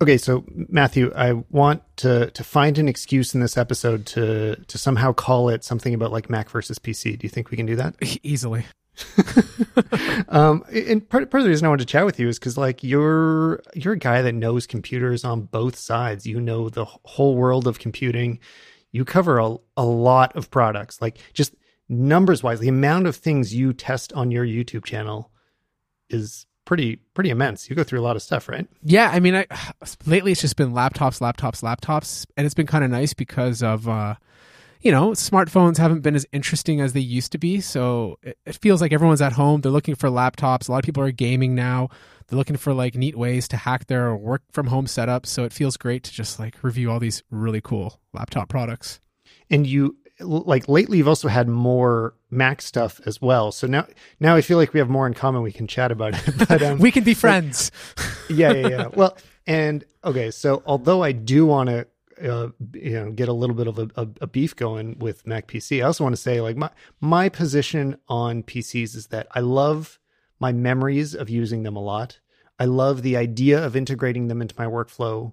Okay, so Matthew, I want to to find an excuse in this episode to to somehow call it something about like Mac versus PC. Do you think we can do that? Easily. um, and part part of the reason I wanted to chat with you is because like you're you're a guy that knows computers on both sides. You know the whole world of computing. You cover a, a lot of products, like just numbers wise, the amount of things you test on your YouTube channel is pretty pretty immense. You go through a lot of stuff, right? Yeah, I mean, I lately it's just been laptops, laptops, laptops, and it's been kind of nice because of uh, you know smartphones haven't been as interesting as they used to be. So it, it, feels like everyone's at home. They're looking for laptops. A lot of people are gaming now. They're looking for like neat ways to hack their work from home setup. So it feels great to just like review all these really cool laptop products. And you like lately you've also had more Mac stuff as well. So now now I feel like we have more in common. We can chat about it. But um, we can be friends. yeah, yeah, yeah. Well, and okay, so although I do want to uh, you know get a little bit of a, a, a, beef going with Mac PC. I also want to say like my my position on PCs is that I love my memories of using them a lot. I love the idea of integrating them into my workflow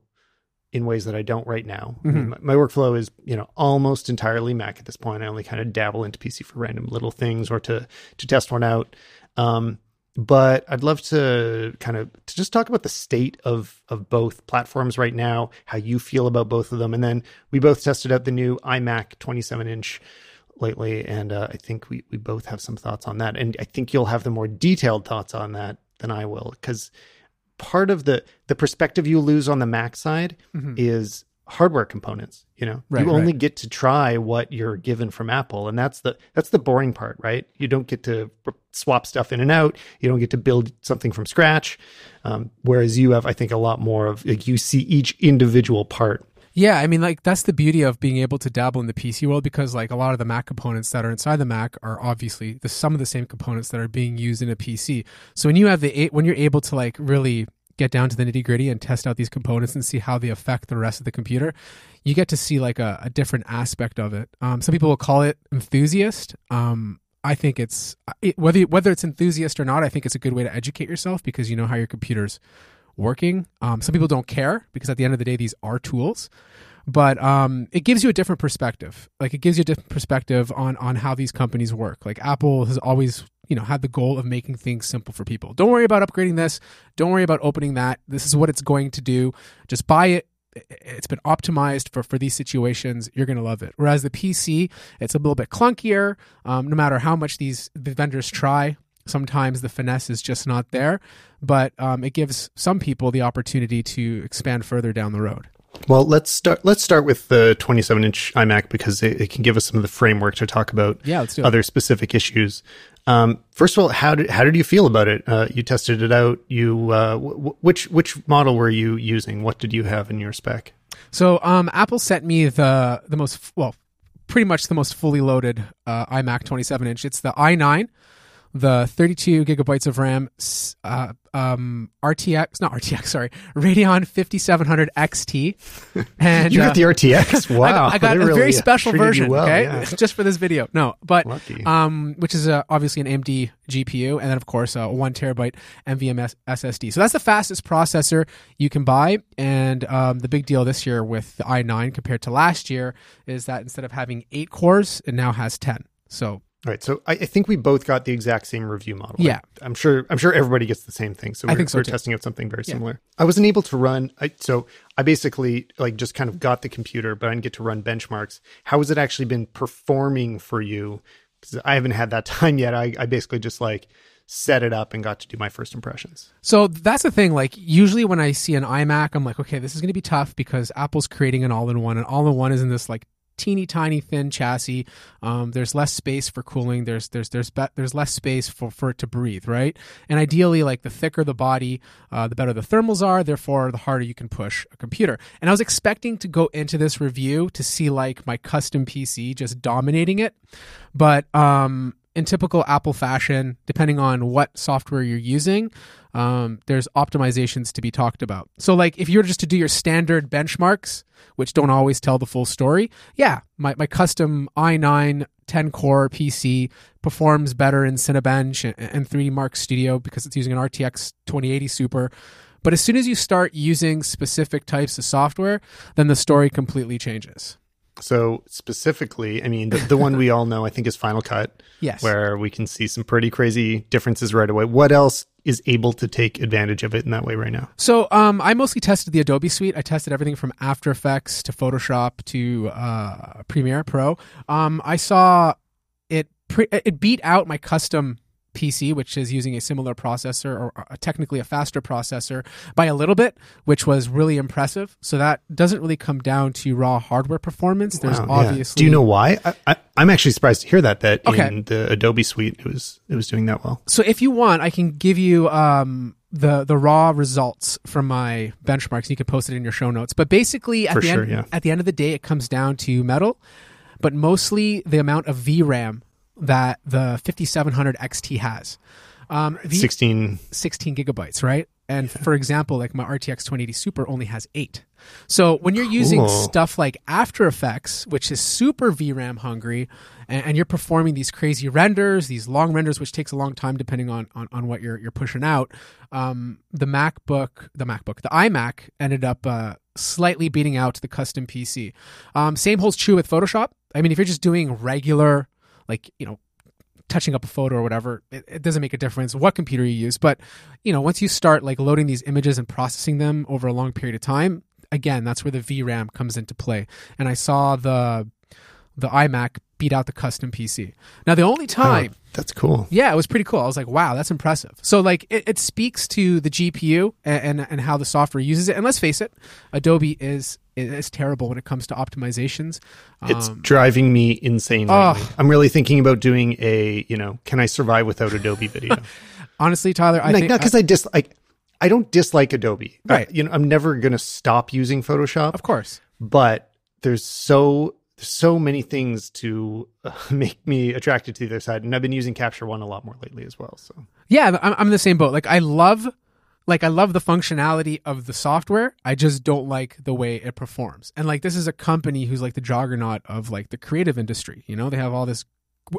in ways that I don't right now. Mm-hmm. I mean, my, my, workflow is, you know, almost entirely Mac at this point. I only kind of dabble into PC for random little things or to to test one out. Um, but I'd love to kind of to just talk about the state of of both platforms right now, how you feel about both of them, and then we both tested out the new iMac 27 inch lately, and uh, I think we we both have some thoughts on that, and I think you'll have the more detailed thoughts on that than I will because part of the the perspective you lose on the Mac side mm-hmm. is hardware components you know right, you only right. get to try what you're given from apple and that's the that's the boring part right you don't get to swap stuff in and out you don't get to build something from scratch um, whereas you have i think a lot more of like you see each individual part yeah, I mean, like that's the beauty of being able to dabble in the PC world because, like, a lot of the Mac components that are inside the Mac are obviously the some of the same components that are being used in a PC. So when you have the when you're able to like really get down to the nitty gritty and test out these components and see how they affect the rest of the computer, you get to see like a, a different aspect of it. Um, some people will call it enthusiast. Um, I think it's it, whether whether it's enthusiast or not. I think it's a good way to educate yourself because you know how your computer's working. Um, some people don't care because at the end of the day, these are tools. But um, it gives you a different perspective. Like it gives you a different perspective on on how these companies work. Like Apple has always you know had the goal of making things simple for people. Don't worry about upgrading this. Don't worry about opening that. This is what it's going to do. Just buy it. It's been optimized for, for these situations. You're going to love it. Whereas the PC, it's a little bit clunkier. Um, no matter how much these the vendors try, sometimes the finesse is just not there, but um, it gives some people the opportunity to expand further down the road. Well, let's start. Let's start with the 27 inch iMac because it, it, can give us some of the framework to talk about yeah, other specific issues. Um, first of all, how did how did you feel about it? Uh, you tested it out. You uh, w- which which model were you using? What did you have in your spec? So um, Apple sent me the the most well, pretty much the most fully loaded uh, iMac 27 inch. It's the i9 the 32 gigabytes of RAM, uh, um, RTX, not RTX, sorry, Radeon 5700 XT. And you got uh, the RTX? Wow. I, I got a really very special version, well, okay? Yeah. Just for this video. No, but, um, which is uh, obviously an AMD GPU, and then, of course, a one terabyte NVMe SSD. So that's the fastest processor you can buy. And um, the big deal this year with the i9 compared to last year is that instead of having eight cores, it now has 10. So Right. So I, I, think we both got the exact same review model. Yeah. I, am sure. I'm sure everybody gets the same thing. So we're, I think so we're testing out something very yeah. similar. I wasn't able to run. I, so I basically like just kind of got the computer, but I didn't get to run benchmarks. How has it actually been performing for you? Because I haven't had that time yet. I, I basically just like set it up and got to do my first impressions. So that's the thing. Like usually when I see an iMac, I'm like, okay, this is going to be tough because Apple's creating an all-in-one, and all-in-one is in this like teeny tiny thin chassis. Um, there's less space for cooling. There's there's there's be- there's less space for, for it to breathe, right? And ideally, like the thicker the body, uh, the better the thermals are. Therefore, the harder you can push a computer. And I was expecting to go into this review to see like my custom PC just dominating it, but um, in typical Apple fashion, depending on what software you're using, um, there's optimizations to be talked about. So, like if you were just to do your standard benchmarks, which don't always tell the full story, yeah, my, my custom i9 10 core PC performs better in Cinebench and, and 3D Mark Studio because it's using an RTX 2080 Super. But as soon as you start using specific types of software, then the story completely changes. So specifically, I mean, the, the one we all know, I think, is Final Cut. Yes. Where we can see some pretty crazy differences right away. What else is able to take advantage of it in that way right now? So um, I mostly tested the Adobe Suite. I tested everything from After Effects to Photoshop to uh, Premiere Pro. Um, I saw it. Pre- it beat out my custom PC, which is using a similar processor or uh, technically a faster processor by a little bit, which was really impressive. So that doesn't really come down to raw hardware performance. There's Wow, yeah. obviously. Do you know why? I, I'm actually surprised to hear that. That Okay. in the Adobe Suite, it was it was doing that well. So if you want, I can give you um, the the raw results from my benchmarks. You can post it in your show notes. But basically, at For the sure, end yeah. at the end of the day, it comes down to metal, but mostly the amount of VRAM that the 5700 XT has. Um, V- 16. 16 gigabytes, right? And for example, like my RTX 2080 Super only has eight. So when you're using stuff like After Effects, which is super VRAM hungry, and, and you're performing these crazy renders, these long renders, which takes a long time depending on on, on what you're you're pushing out, um, the MacBook, the MacBook, the iMac ended up uh, slightly beating out the custom PC. Um, same holds true with Photoshop. I mean, if you're just doing regular, like you know, touching up a photo or whatever it, it doesn't make a difference what computer you use. But you know once you start like loading these images and processing them over a long period of time again that's where the vram comes into play. And i saw the the imac beat out the custom pc now the only time Oh, that's cool. yeah, it was pretty cool. I was like, wow, that's impressive. So like it, it speaks to the GPU and, and and how the software uses it. And let's face it, Adobe is is terrible when it comes to optimizations. It's Um, driving me insane. Oh. I'm really thinking about doing a, you know, can I survive without Adobe video? honestly, Tyler, I like, think not because I dislike. I don't dislike Adobe. Right. Uh, you know, I'm never going to stop using Photoshop. of course. but there's so there's so many things to uh, make me attracted to the other side and i've been using capture one a lot more lately as well so Yeah, I'm, I'm in the same boat. Like I love, like I love the functionality of the software. I just don't like the way it performs. And like this is a company who's like the juggernaut of like the creative industry. You know, they have all this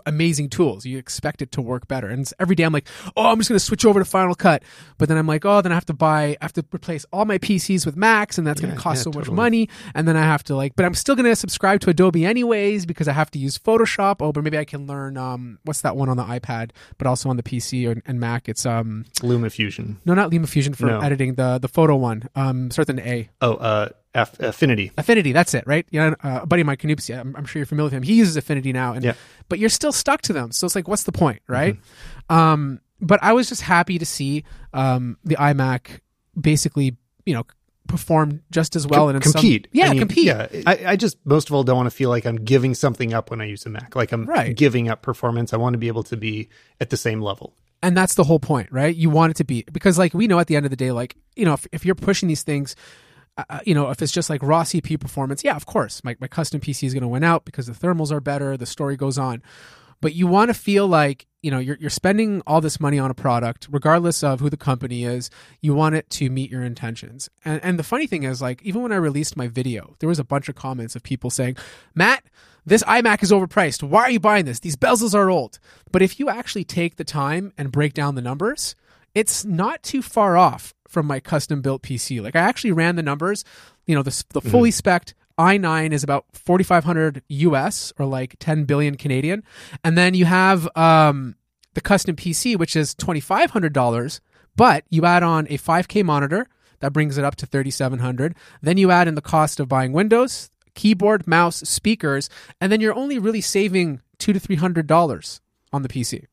amazing tools. You expect it to work better. And every day I'm like, oh, I'm just going to switch over to Final Cut. But then I'm like, oh, then I have to buy, I have to replace all my PCs with Macs, and that's going to cost yeah, so much money. And then I have to like, but I'm still going to subscribe to Adobe anyways because I have to use Photoshop. Oh, but maybe I can learn um, what's that one on the iPad, but also on the PC or, and Mac. It's um, lumafusion no, not LumaFusion for No. editing the the photo one. Um, starts with an A. oh uh Aff- affinity Affinity, that's it, right? Yeah, uh, a buddy of mine, Canupsi, I'm, I'm sure you're familiar with him. He uses Affinity now, and Yeah. but you're still stuck to them. So it's like, what's the point, right? Um, but I was just happy to see um, the iMac basically, you know, perform just as well and in some- compete yeah, I mean, compete. yeah I, I just most of all don't want to feel like i'm giving something up when i use a mac like i'm Right. giving up performance i want to be able to be at the same level and that's the whole point right you want it to be because like we know at the end of the day like you know if, if you're pushing these things uh, you know if it's just like raw cpu performance yeah of course my, my custom pc is going to win out because the thermals are better the story goes on but you want to feel like you know you're, you're spending all this money on a product regardless of who the company is you want it to meet your intentions and, and the funny thing is like even when i released my video there was a bunch of comments of people saying matt this iMac is overpriced. Why are you buying this? These bezels are old. But if you actually take the time and break down the numbers, it's not too far off from my custom built PC. Like I actually ran the numbers. You know, the, the fully spec'd i9 is about 4500 US or like 10 billion Canadian. And then you have um, the custom PC, which is $2,500, but you add on a 5K monitor. That brings it up to 3700 Then you add in the cost of buying Windows, keyboard, mouse, speakers, and then you're only really saving two to three hundred dollars on the PC.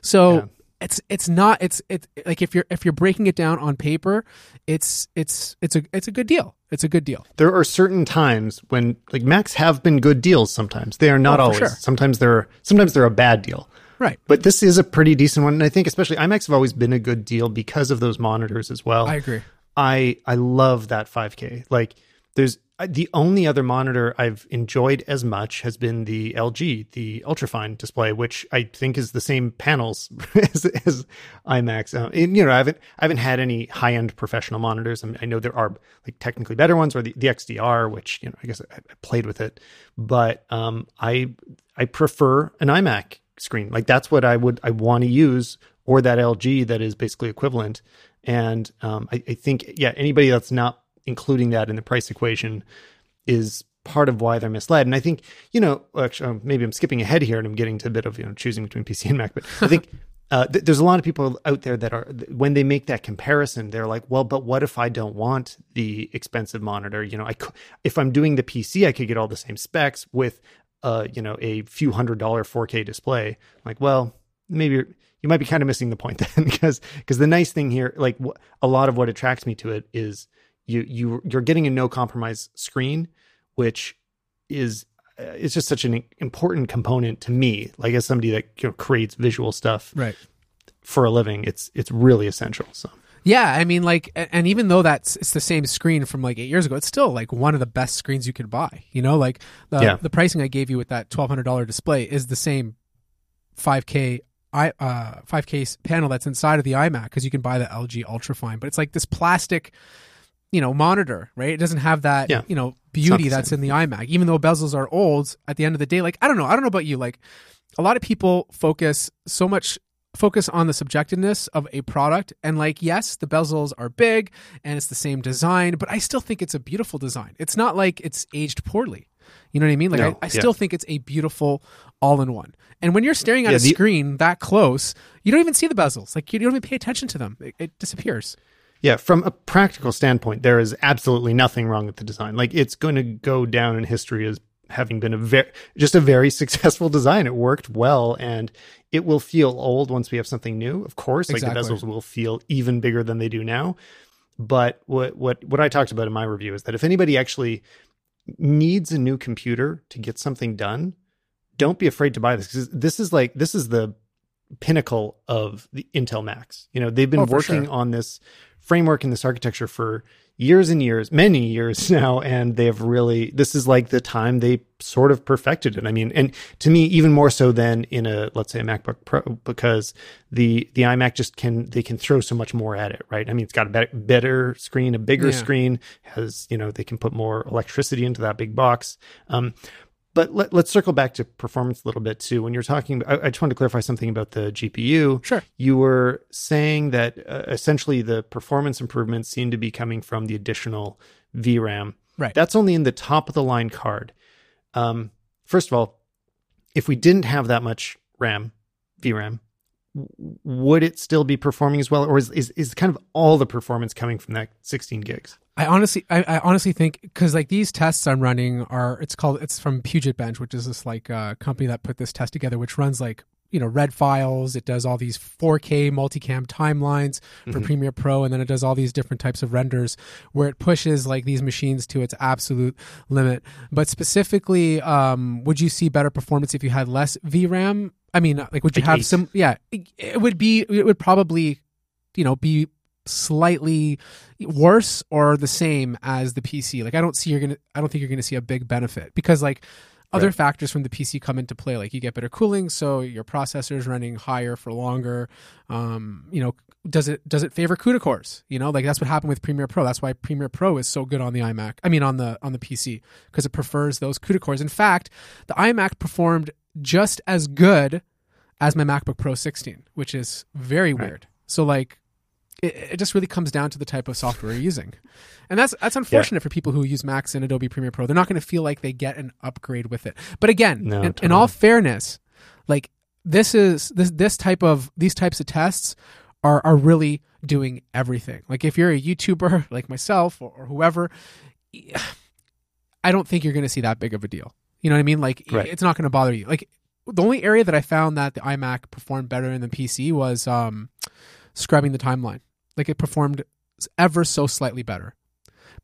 So Yeah. It's it's not it's it's like if you're if you're breaking it down on paper, it's it's it's a it's a good deal. It's a good deal. there are certain times when like macs have been good deals sometimes they are not Oh, always sure. sometimes they're sometimes they're a bad deal Right. but this is a pretty decent one and i think especially imacs have always been a good deal because of those monitors as well I agree. I I love that 5K. Like there's the only other monitor I've enjoyed as much has been the LG, the ultrafine display, which I think is the same panels as, as iMacs. Uh, and, you know, I haven't I haven't had any high end professional monitors. I, mean, I know there are like technically better ones, or the, the XDR, which you know I guess I, I played with it, but um, I I prefer an iMac screen. Like that's what I would I want to use, or that LG that is basically equivalent. And um, I, I think, yeah, anybody that's not including that in the price equation is part of why they're misled. And I think, you know, actually, um, maybe I'm skipping ahead here and I'm getting to a bit of, you know, choosing between PC and Mac, but I think uh, th- there's a lot of people out there that are, when they make that comparison, they're like, well, but what if I don't want the expensive monitor? You know, I could, if I'm doing the PC, I could get all the same specs with, uh, you know, a few hundred dollar 4K display. I'm like, well, maybe you might be kind of missing the point then because, because the nice thing here, like wh- a lot of what attracts me to it is you, you, you're getting a no compromise screen which is uh, it's just such an important component to me. Like as somebody that you know, creates visual stuff right. for a living, it's it's really essential. So Yeah, I mean, like, and even though that's it's the same screen from like eight years ago, it's still like one of the best screens you could buy. You know, like the Yeah. the pricing I gave you with that twelve hundred dollar display is the same five K i uh five K panel that's inside of the iMac because you can buy the LG Ultrafine, but it's like this plastic, you know, monitor, right? It doesn't have that, Yeah. you know, beauty that's same. in the iMac. Even though bezels are old, at the end of the day, like I don't know, I don't know about you, like a lot of people focus so much focus on the subjectiveness of a product and like yes the bezels are big and it's the same design but i still think it's a beautiful design it's not like it's aged poorly you know what i mean like No, I, I yeah. still think it's a beautiful all-in-one and when you're staring at Yeah, a the- screen that close you don't even see the bezels like you don't even pay attention to them it, it disappears yeah, from a practical standpoint, there is absolutely nothing wrong with the design. Like it's going to go down in history as having been a very just a very successful design. It worked well and it will feel old once we have something new. Of course, like Exactly. the bezels will feel even bigger than they do now. But what what what I talked about in my review is that if anybody actually needs a new computer to get something done, don't be afraid to buy this this is like this is the pinnacle of the Intel Macs. You know, they've been Oh, working sure. on this framework and this architecture for years and years, many years now, and they've really this is like the time they sort of perfected it. I mean, and to me, even more so than in a let's say a MacBook Pro, because the the iMac just can they can throw so much more at it, right? I mean, it's got a better, better screen, a bigger Yeah. screen, has you know they can put more electricity into that big box. Um, but let, let's circle back to performance a little bit too. When you're talking, I, I just wanted to clarify something about the GPU. Sure. You were saying that uh, essentially the performance improvements seem to be coming from the additional VRAM. Right. That's only in the top of the line card. Um, first of all, if we didn't have that much RAM, VRAM, would it still be performing as well, or is, is is kind of all the performance coming from that 16 gigs? I honestly, I, I honestly think because like these tests I'm running are it's called it's from Puget Bench, which is this like uh, company that put this test together, which runs like you know red files. It does all these 4K multicam timelines for Premiere Pro, and then it does all these different types of renders where it pushes like these machines to its absolute limit. But specifically, um, would you see better performance if you had less VRAM? I mean, like would you Like have eight. some? Yeah, it, it would be. It would probably, you know, be slightly worse or the same as the PC. Like I don't see you're gonna I don't think you're gonna see a big benefit because like other Right. factors from the PC come into play. Like you get better cooling, so your processor is running higher for longer. Um, you know, does it does it favor CUDA cores? You know, like that's what happened with Premiere Pro. That's why Premiere Pro is so good on the iMac. I mean on the on the PC because it prefers those CUDA cores. In fact, the iMac performed just as good as my MacBook Pro 16, which is very Right. weird. So like it, it just really comes down to the type of software you're using. And that's that's unfortunate for people who use Macs and Adobe Premiere Pro. They're not going to feel like they get an upgrade with it. But again, No, in, in all fairness, like this is this this type of these types of tests are are really doing everything. Like if you're a YouTuber like myself or, or whoever, I don't think you're going to see that big of a deal. You know what I mean? Like Right. it's not going to bother you. Like the only area that I found that the iMac performed better than the PC was um, scrubbing the timeline. Like it performed ever so slightly better.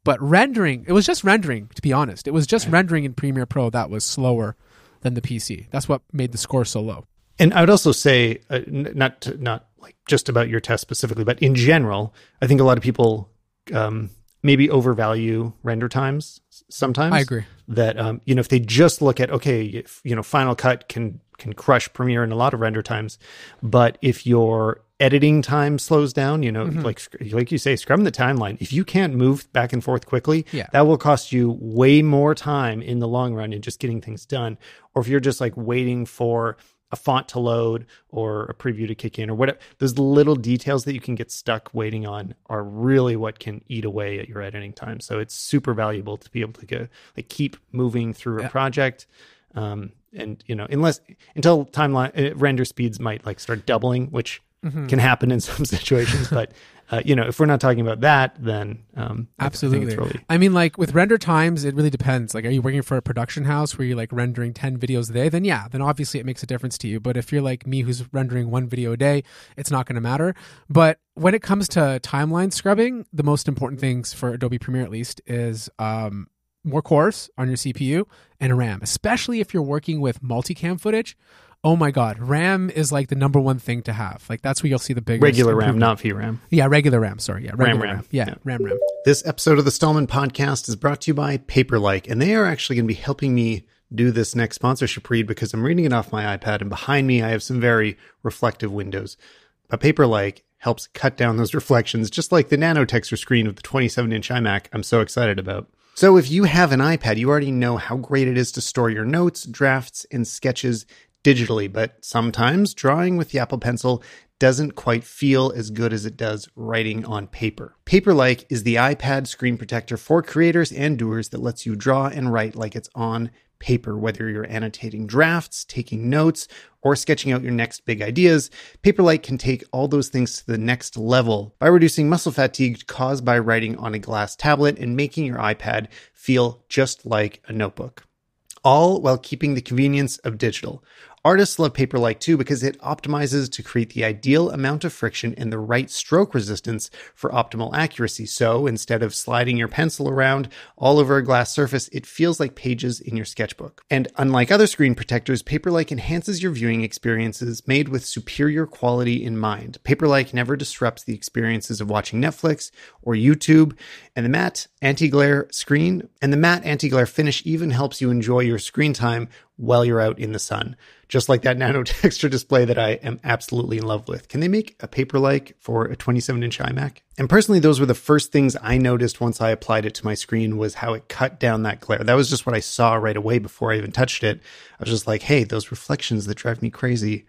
But rendering, it was just rendering, to be honest. It was just rendering in Premiere Pro that was slower than the PC. That's what made the score so low. And I would also say, uh, n- not to, not like just about your test specifically, but in general, I think a lot of people um, maybe overvalue render times sometimes. I agree. That um, you know, if they just look at okay, if, you know, Final Cut can can crush Premiere in a lot of render times, but if your editing time slows down, you know, Mm-hmm. like like you say, scrubbing the timeline. If you can't move back and forth quickly, Yeah. that will cost you way more time in the long run in just getting things done. Or if you're just like waiting for a font to load or a preview to kick in or whatever. Those little details that you can get stuck waiting on are really what can eat away at your editing time. So it's super valuable to be able to get, like keep moving through a project. Um, and you know, unless until timeline uh, render speeds might like start doubling, which Mm-hmm. can happen in some situations. but uh, you know, if we're not talking about that, then um, I- I Absolutely. it's really I mean, like with render times, it really depends. Like, are you working for a production house where you're like rendering 10 videos a day? Then, yeah, then obviously it makes a difference to you. But if you're like me who's rendering one video a day, it's not going to matter. But when it comes to timeline scrubbing, the most important things for Adobe Premiere, at least, is um, more cores on your CPU and RAM, especially if you're working with multicam footage. Oh my God, RAM is like the number one thing to have. Like that's where you'll see the biggest regular RAM, not VRAM. yeah, regular RAM. Sorry, yeah, regular RAM. Yeah, Yeah. RAM, RAM. This episode of the Stalman Podcast is brought to you by Paperlike, and they are actually going to be helping me do this next sponsorship read because I'm reading it off my iPad, and behind me I have some very reflective windows. But Paperlike helps cut down those reflections, just like the nano texture screen of the 27 inch iMac I'm so excited about. So if you have an iPad, you already know how great it is to store your notes, drafts, and sketches digitally, but sometimes drawing with the Apple Pencil doesn't quite feel as good as it does writing on paper. Paperlike is the iPad screen protector for creators and doers that lets you draw and write like it's on paper, whether you're annotating drafts, taking notes, or sketching out your next big ideas. Paperlike can take all those things to the next level by reducing muscle fatigue caused by writing on a glass tablet and making your iPad feel just like a notebook all while keeping the convenience of digital. Artists love Paperlike too because it optimizes to create the ideal amount of friction and the right stroke resistance for optimal accuracy. So instead of sliding your pencil around all over a glass surface, it feels like pages in your sketchbook. And unlike other screen protectors, Paperlike enhances your viewing experiences made with superior quality in mind. Paperlike never disrupts the experiences of watching Netflix or YouTube, and the matte anti-glare screen and the matte anti-glare finish even helps you enjoy your screen time while you're out in the sun. Just like that nano texture display that I am absolutely in love with. Can they make a paper-like for a 27 inch iMac? And personally, those were the first things I noticed once I applied it to my screen was how it cut down that glare. That was just what I saw right away before I even touched it. I was just like, hey, those reflections that drive me crazy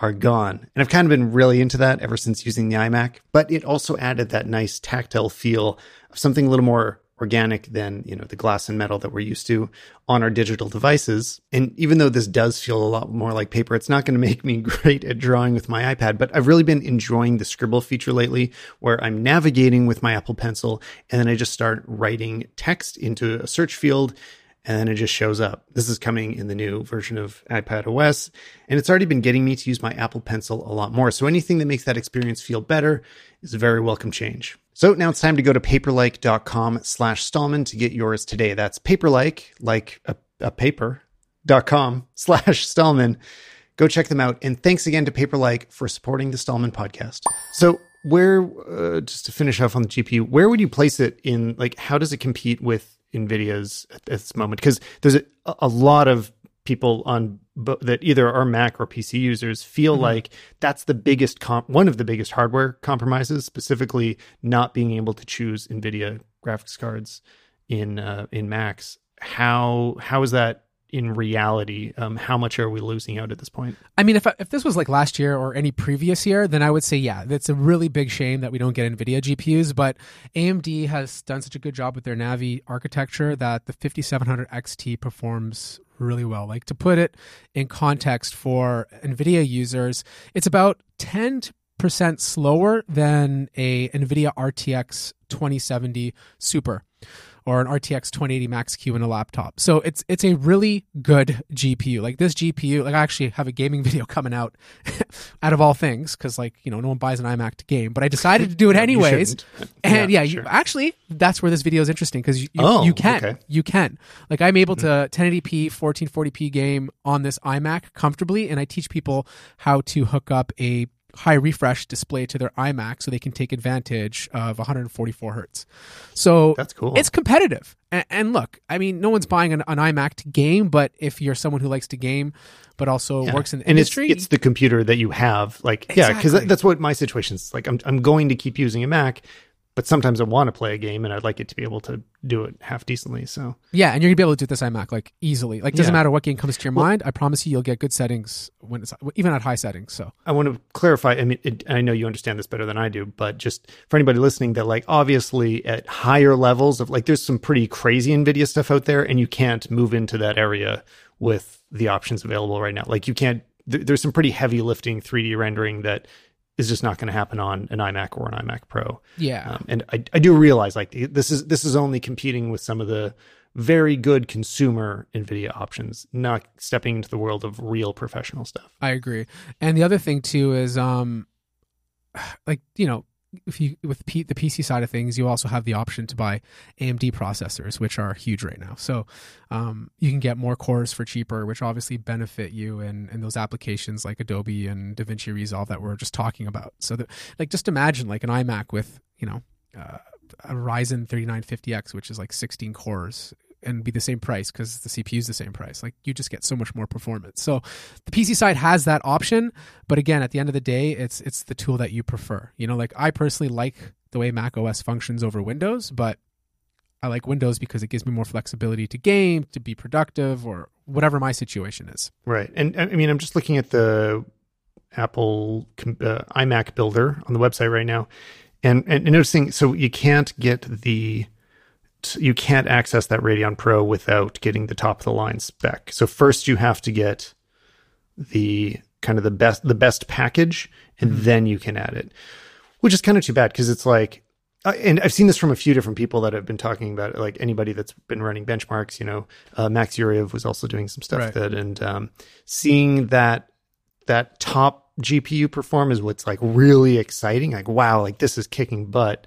are gone. And I've kind of been really into that ever since using the iMac, but it also added that nice tactile feel of something a little more organic than, you know, the glass and metal that we're used to on our digital devices. And even though this does feel a lot more like paper, it's not going to make me great at drawing with my iPad, but I've really been enjoying the scribble feature lately where I'm navigating with my Apple Pencil and then I just start writing text into a search field and then it just shows up. This is coming in the new version of iPad OS, and it's already been getting me to use my Apple Pencil a lot more. So anything that makes that experience feel better is a very welcome change. So now it's time to go to paperlike.com slash Stalman to get yours today. That's paperlike, like a, a paper, dot com slash Stalman. Go check them out. And thanks again to Paperlike for supporting the Stalman podcast. So where, uh, just to finish off on the GPU, where would you place it in, like, how does it compete with NVIDIA's at this moment? Because there's a, a lot of people on that either are Mac or PC users feel like that's the biggest comp- one of the biggest hardware compromises, specifically not being able to choose NVIDIA graphics cards in uh, in Macs. How how is that in reality? Um, how much are we losing out at this point? I mean, if if this was like last year or any previous year, then I would say yeah, that's a really big shame that we don't get Nvidia GPUs. But AMD has done such a good job with their Navi architecture that the 5700 XT performs really well. Like to put it in context for Nvidia users, it's about 10 percent slower than a Nvidia RTX 2070 Super or an RTX 2080 Max Q in a laptop. So it's it's a really good GPU. Like this GPU, like I actually have a gaming video coming out out of all things cuz like, you know, no one buys an iMac to game, but I decided to do it anyways. And yeah, sure. you, actually that's where this video is interesting cuz you, you, Oh, you can okay. you can. Like I'm able mm-hmm. to 1080p 1440p game on this iMac comfortably and I teach people how to hook up a high refresh display to their iMac so they can take advantage of 144 hertz. So That's cool. it's competitive. And, and look, I mean, no one's buying an, an iMac to game, but if you're someone who likes to game but also Yeah. works in the and industry, it's, it's the computer that you have like yeah because Exactly. that's what my situation is like I'm, I'm going to keep using a mac but sometimes I want to play a game and I'd like it to be able to do it half decently. So Yeah, and you're gonna be able to do this iMac like easily. Like doesn't Yeah. matter what game comes to your Well- mind. I promise you, you'll get good settings when it's even at high settings. So I want to clarify. I mean, it, I know you understand this better than I do, but just for anybody listening, that like obviously at higher levels of like, there's some pretty crazy NVIDIA stuff out there, and you can't move into that area with the options available right now. Like you can't. There, there's some pretty heavy lifting 3D rendering that is just not going to happen on an iMac or an iMac Pro. yeah, Um, and I, I do realize like this is this is only competing with some of the very good consumer NVIDIA options, not stepping into the world of real professional stuff. I agree. And the other thing too is, um, like you know, if you with P, the PC side of things, you also have the option to buy AMD processors, which are huge right now. So um, you can get more cores for cheaper, which obviously benefit you in, in those applications like Adobe and DaVinci Resolve that we're just talking about. So that, like, just imagine like an iMac with you know uh, a Ryzen 3950X, which is like 16 cores. And be the same price because the CPU is the same price. Like you just get so much more performance. So the PC side has that option, but again, at the end of the day, it's it's the tool that you prefer. You know, like I personally like the way Mac OS functions over Windows, but I like Windows because it gives me more flexibility to game, to be productive, or whatever my situation is. Right. And I mean, I'm just looking at the Apple uh, iMac builder on the website right now. And, and noticing, so you can't get the, you can't access that Radeon Pro without getting the top of the line spec. So first you have to get the kind of the best, the best package, and then you can add it, which is kind of too bad because it's like, uh, and I've seen this from a few different people that have been talking about it, like anybody that's been running benchmarks, you know, uh, Max Yuriev was also doing some stuff Right. with it and um, seeing that that top GPU perform is what's like really exciting. Like, wow, like this is kicking butt.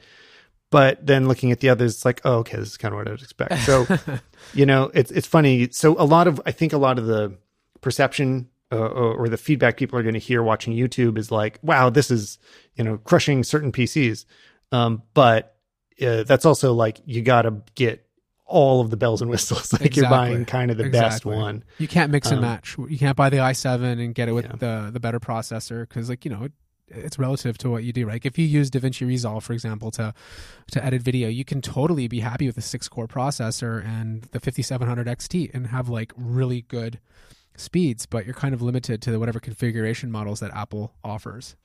But then looking at the others, it's like, oh, okay, this is kind of what I would expect. So, you know, it's it's funny. So a lot of I think a lot of the perception uh, or, or the feedback people are going to hear watching YouTube is like, wow, this is you know crushing certain PCs. Um, but uh, that's also like you got to get all of the bells and whistles. Like you're buying kind of the best one. You can't mix and Um, match. You can't buy the i7 and get it with Yeah. the the better processor because, like you know, it, it's relative to what you do. Right? Like if you use DaVinci Resolve, for example, to to edit video, you can totally be happy with a six core processor and the 5700 XT and have like really good speeds. But you're kind of limited to whatever configuration models that Apple offers.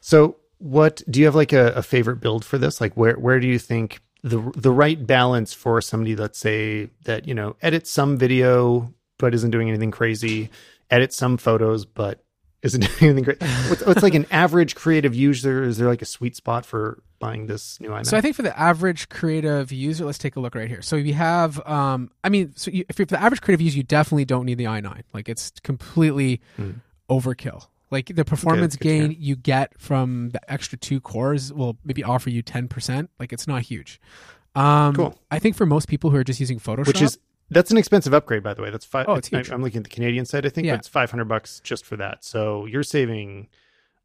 So, what do you have like a, a favorite build for this? Like, where where do you think the the right balance for somebody, let's say that you know edits some video but isn't doing anything crazy, edits some photos but isn't doing anything great? What's, what's like an average creative user? Is there like a sweet spot for buying this new iMac? So I think for the average creative user, let's take a look right here. So we have, um, I mean, so you, if you're the average creative user, you definitely don't need the i9. Like it's completely Hmm. overkill. Like the performance good hear. gain you get from the extra two cores will maybe offer you ten percent. Like it's not huge. Um, Cool. I think for most people who are just using Photoshop, which is that's an expensive upgrade, by the way. That's five. Oh, it's huge. I, am looking at the Canadian side. I think Yeah. it's five hundred bucks just for that. So you're saving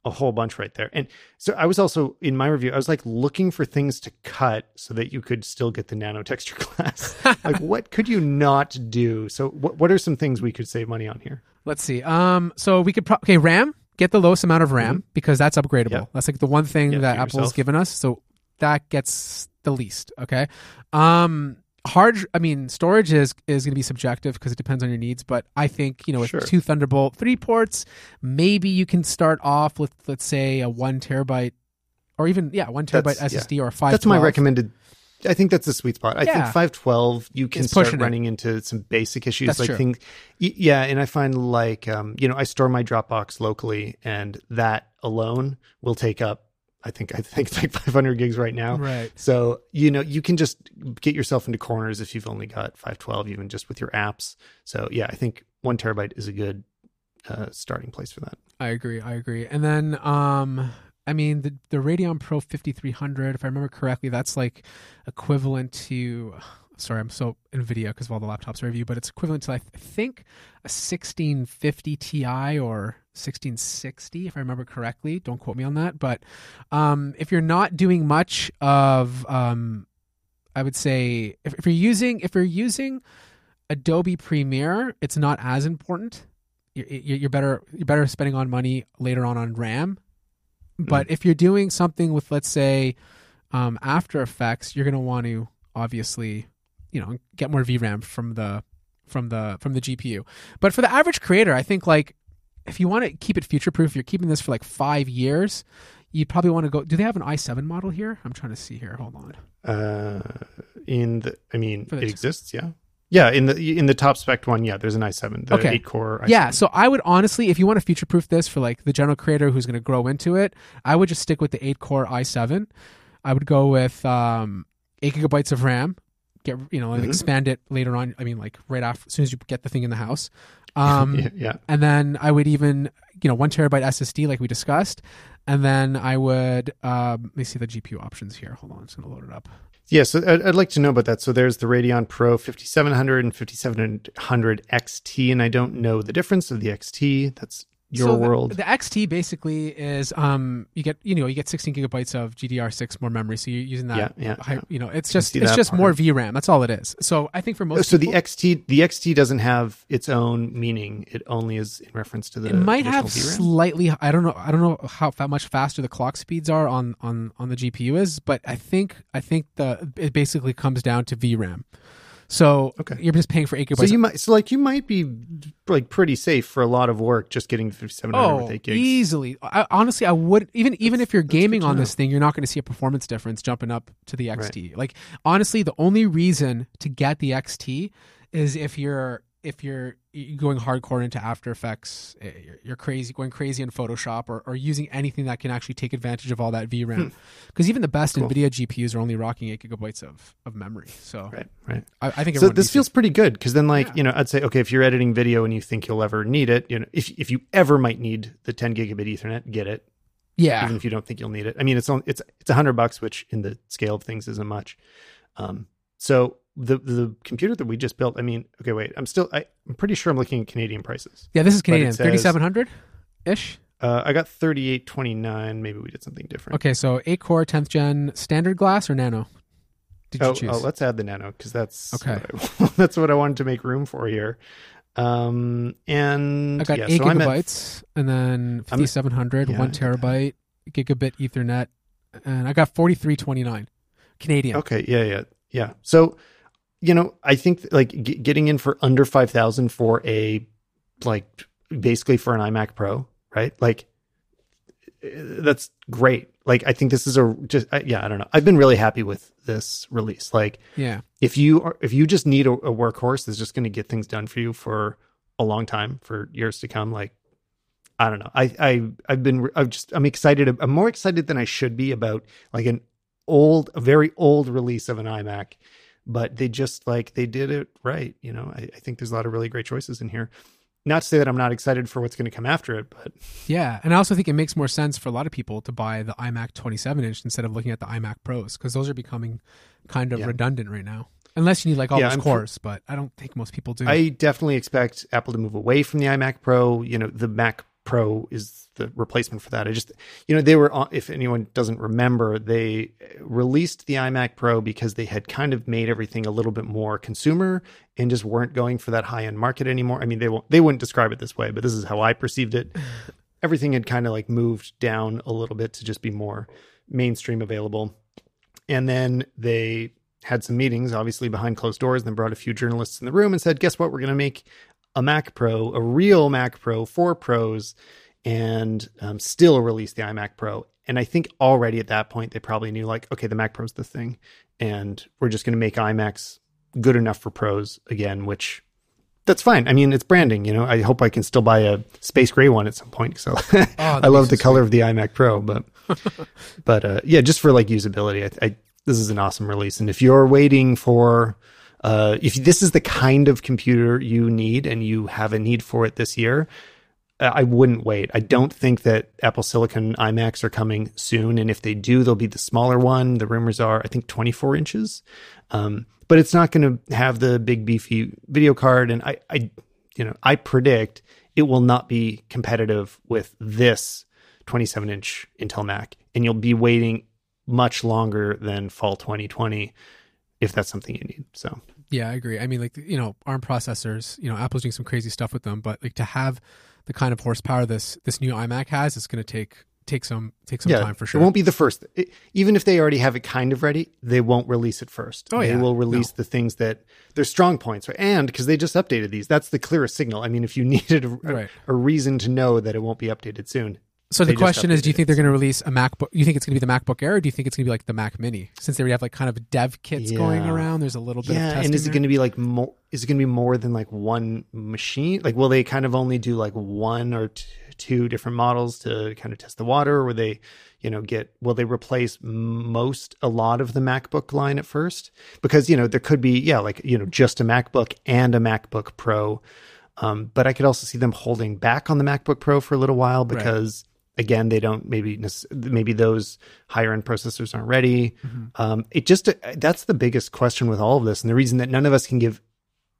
a whole bunch right there. And so I was also in my review, I was like looking for things to cut so that you could still get the nano texture class. like, what could you not do? So, what what are some things we could save money on here? Let's see. Um, so we could pro- okay RAM get the lowest amount of RAM because that's upgradable. Mm-hmm. That's like the one thing that Apple's yourself. given us. So that gets the least. Okay. Um, hard. I mean, storage is is going to be subjective because it depends on your needs. But I think you know with Sure. two Thunderbolt three ports, maybe you can start off with let's say a one terabyte. Or even yeah, one terabyte That's- yeah. SSD or five. That's my recommended. I think that's the sweet spot. I Yeah. think 512 you can start it. running into some basic issues That's like true. things yeah, and I find like um you know, I store my Dropbox locally and that alone will take up I think I think it's like 500 gigs right now. Right. So, you know, you can just get yourself into corners if you've only got 512 even just with your apps. So, yeah, I think 1 terabyte is a good uh, starting place for that. I agree. I agree. And then, um, I mean, the the Radeon Pro 5300, if I remember correctly, that's like equivalent to. Sorry, I'm so Nvidia because of all the laptops I review, but it's equivalent to I think a 1650 Ti or 1660, if I remember correctly. Don't quote me on that. But um, if you're not doing much of, um, I would say, if, if you're using if you're using Adobe Premiere, it's not as important you're, you're better you're better spending on money later on on RAM. But if you're doing something with let's say um, After Effects, you're going to want to obviously, you know, get more VRAM from the from the from the GPU. But for the average creator, I think like if you want to keep it future proof, you're keeping this for like five years. You probably want to go. Do they have an i7 model here? I'm trying to see here. Hold on. Uh, in the, I mean, it exists. Yeah, yeah. In the in the top spec one, yeah, there's an i7, the Okay. eight core. i7. Yeah, so I would honestly, if you want to future proof this for like the general creator who's going to grow into it, I would just stick with the eight core i7. I would go with um, eight gigabytes of RAM. Get you know and Mhm. expand it later on. I mean, like right after, as soon as you get the thing in the house. Um, yeah, yeah. and then I would even you know one terabyte SSD like we discussed, and then I would um, let me see the GPU options here. Hold on, I'm gonna load it up. Yeah, so I'd, I'd like to know about that. So there's the Radeon Pro 5700 and 5700 XT, and I don't know the difference of the XT. That's your So world. The, XT basically is um you get you know you get 16 gigabytes of GDR6 more memory, so you're using that. Yeah, yeah, high- yeah. You know, it's just it's just part. more VRAM. That's all it is. So I think for most so the XT, the XT doesn't have its own meaning. It only is in reference to the. it might have VRAM. slightly. I don't know. I don't know how, how much faster the clock speeds are on on on the GPU is, but I think I think the it basically comes down to VRAM. So Okay. you're just paying for eight So you might, so like you might be like pretty safe for a lot of work just getting 5700 Oh, with eight gigs. easily. I, honestly, I would even even if you're gaming on know. this thing, you're not going to see a performance difference jumping up to the XT. Like honestly, the only reason to get the XT is if you're if you're going hardcore into After Effects, eh, you're, crazy going crazy in Photoshop or, or using anything that can actually take advantage of all that VRAM. Because even the best Hmm. Cool. NVIDIA GPUs are only rocking eight gigabytes of, of memory. So Right, right. I, I think So this feels pretty good because then, like, Yeah. you know, I'd say, okay, if you're editing video and you think you'll ever need it, you know, if if you ever might need the 10 gigabit Ethernet, get it. yeah. even if you don't think you'll need it. I mean, it's on, it's it's a hundred bucks, which in the scale of things isn't much. Um, so the the computer that we just built, I mean, okay, wait, I'm still, I, I'm pretty sure I'm looking at Canadian prices. Yeah, this is Canadian. Thirty seven hundred ish. Uh, I got thirty eight twenty nine. Maybe we did something different. Okay, so eight core, tenth gen, standard glass or nano? Did you Oh, choose? oh, let's add the nano because that's Okay. what I- that's what I wanted to make room for here. Um, and I got yeah, eight so I'm at- gigabytes, and then fifty seven hundred, yeah, one I did that. terabyte, gigabit Ethernet, and I got forty three twenty nine Canadian. Okay, yeah, yeah, yeah. So, you know, I think like g- getting in for under five thousand for a like basically for an iMac Pro, right? Like uh, that's great. Like I think this is a just uh, yeah, I don't know. I've been really happy with this release. Like Yeah, if you are if you just need a, a workhorse that's just going to get things done for you for a long time for years to come, like I don't know. I I I've been I've just I'm excited. I'm more excited than I should be about like an old, a very old release of an iMac, but they just like they did it right. You know, I, I think there's a lot of really great choices in here. Not to say that I'm not excited for what's going to come after it, but yeah, and I also think it makes more sense for a lot of people to buy the iMac twenty seven inch instead of looking at the iMac Pros because those are becoming kind of Yeah. redundant right now. Unless you need like all Yeah, those cores, but I don't think most people do. I definitely expect Apple to move away from the iMac Pro. You know, the Mac Pro is the replacement for that. I just, you know, they were, if anyone doesn't remember, they released the iMac Pro because they had kind of made everything a little bit more consumer and just weren't going for that high end market anymore. I mean, they won't, they wouldn't describe it this way, but this is how I perceived it. Everything had kind of like moved down a little bit to just be more mainstream available. And then they had some meetings, obviously behind closed doors, and then brought a few journalists in the room and said, "Guess what? We're going to make a Mac Pro, a real Mac Pro for pros, and um, still release the iMac Pro." And I think already at that point they probably knew, like, okay, the Mac Pro's the thing, and we're just going to make iMacs good enough for pros again, which. That's fine. I mean, it's branding, you know. I hope I can still buy a space gray one at some point. So I love the color of the iMac Pro, but but uh, yeah, just for like usability, I, I this is an awesome release. And if you're waiting for, uh, if this is the kind of computer you need and you have a need for it this year, uh, I wouldn't wait. I don't think that Apple Silicon iMacs are coming soon, and if they do, they'll be the smaller one. The rumors are, I think, 24 inches, um, but it's not going to have the big beefy video card. And I, I, you know, I predict it will not be competitive with this 27 inch Intel Mac, and you'll be waiting much longer than fall 2020 if that's something you need. So Yeah, I agree. I mean, like you know, ARM processors. You know, Apple's doing some crazy stuff with them, but like to have the kind of horsepower this this new iMac has, it's going to take take some take some time for sure. It won't be the first. It, even if they already have it kind of ready, they won't release it first. Oh, they yeah. will release No. the things that their strong points are. And because they just updated these, that's the clearest signal. I mean, if you needed a, Right. a reason to know that it won't be updated soon, So the question is, do you think they're going to release a MacBook? You think it's going to be the MacBook Air, or do you think it's going to be like the Mac Mini? Since they already have like kind of dev kits going around, there's a little bit of yeah. testing. And is it going to be like more? Is it going to be more than like one machine? Like, will they kind of only do like one or t- two different models to kind of test the water, or will they, you know, get? Will they replace most a lot of the MacBook line at first? Because you know there could be yeah, like you know just a MacBook and a MacBook Pro. Um, but I could also see them holding back on the MacBook Pro for a little while because again they don't maybe maybe those higher end processors aren't ready. Um, it just that's the biggest question with all of this, and the reason that none of us can give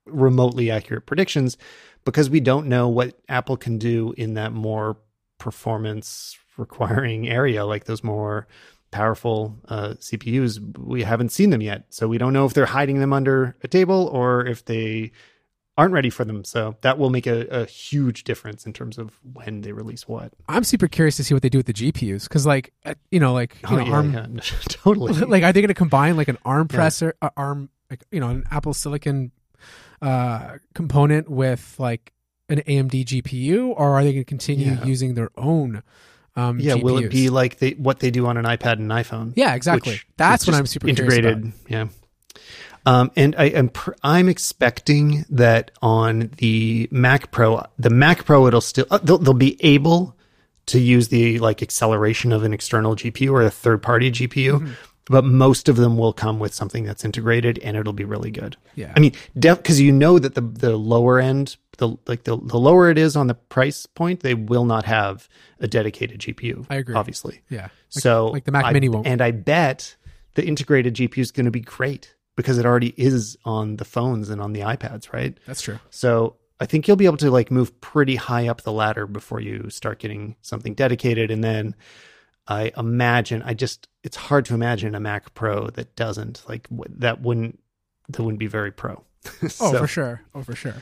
remotely accurate predictions because we don't know what Apple can do in that more performance requiring area, like those more powerful uh, CPUs. We haven't seen them yet, so we don't know if they're hiding them under a table or if they aren't ready for them. So that will make a, a huge difference in terms of when they release what. I'm super curious to see what they do with the GPUs because, like, uh, you know, like you Oh, know, yeah, ARM, yeah, totally. like, are they going to combine like an ARM Yeah. processor, uh, ARM, like you know, an Apple Silicon uh, component with like an AMD GPU, or are they going to continue using their own? Um, yeah, will it be like they, what they do on an iPad and iPhone? Yeah, exactly. That's what I'm super curious integrated. Yeah. Um, and I am pr- I'm expecting that on the Mac Pro, the Mac Pro, it'll still uh, they'll, they'll be able to use the like acceleration of an external GPU or a third party GPU, Mm-hmm. but most of them will come with something that's integrated, and it'll be really good. Yeah. I mean, because you know that the the lower end, the like the the lower it is on the price point, they will not have a dedicated GPU. I agree. obviously. Yeah. Like- so like the Mac I- Mini won't. and I bet the integrated GPU is going to be great because it already is on the phones and on the iPads, right? That's true. So I think you'll be able to like move pretty high up the ladder before you start getting something dedicated, and then I imagine I just it's hard to imagine a Mac Pro that doesn't like w- that wouldn't that wouldn't be very pro. Oh, for sure. Oh, for sure.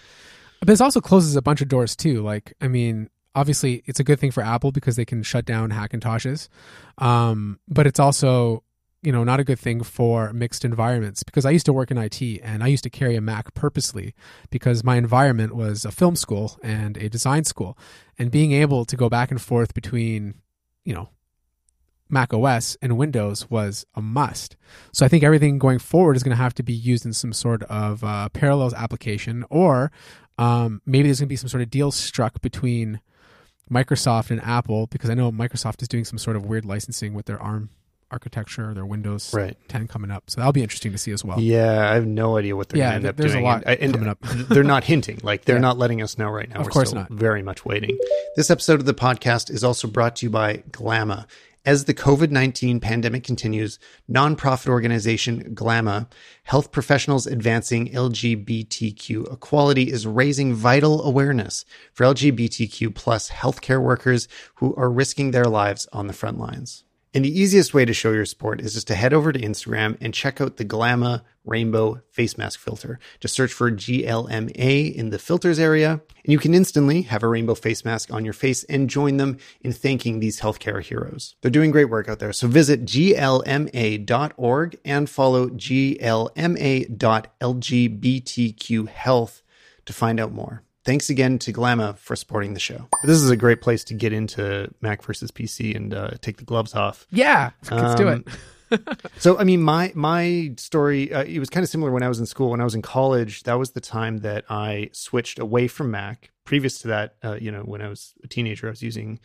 But this also closes a bunch of doors too. Like, I mean, obviously, it's a good thing for Apple because they can shut down Hackintoshes. Um, but it's also, you know, not a good thing for mixed environments because I used to work in IT and I used to carry a Mac purposely because my environment was a film school and a design school, and being able to go back and forth between, you know, Mac OS and Windows was a must. So I think everything going forward is going to have to be used in some sort of uh, parallels application, or um, maybe there's going to be some sort of deal struck between Microsoft and Apple because I know Microsoft is doing some sort of weird licensing with their ARM architecture their Windows Right. 10 coming up. So that'll be interesting to see as well. Yeah, I have no idea what they're Yeah, going to end th- up there's a doing. lot and, and coming up. they're not hinting. Like they're Yeah. not letting us know right now. Of We're course not. Very much waiting. This episode of the podcast is also brought to you by Glamma. As the COVID 19 pandemic continues, nonprofit organization Glamma, health professionals advancing LGBTQ equality, is raising vital awareness for LGBTQ plus healthcare workers who are risking their lives on the front lines. And the easiest way to show your support is just to head over to Instagram and check out the Glamma Rainbow Face Mask Filter. Just search for GLMA in the filters area, and you can instantly have a rainbow face mask on your face and join them in thanking these healthcare heroes. They're doing great work out there. So visit glma.org and follow glma.lgbtqhealth to find out more. Thanks again to Glamma for supporting the show. This is a great place to get into Mac versus PC and uh, take the gloves off. Yeah, let's do it. Um, So, I mean, my my story uh, it was kind of similar when I was in school. When I was in college, that was the time that I switched away from Mac. Previous to that, uh, you know, when I was a teenager, I was using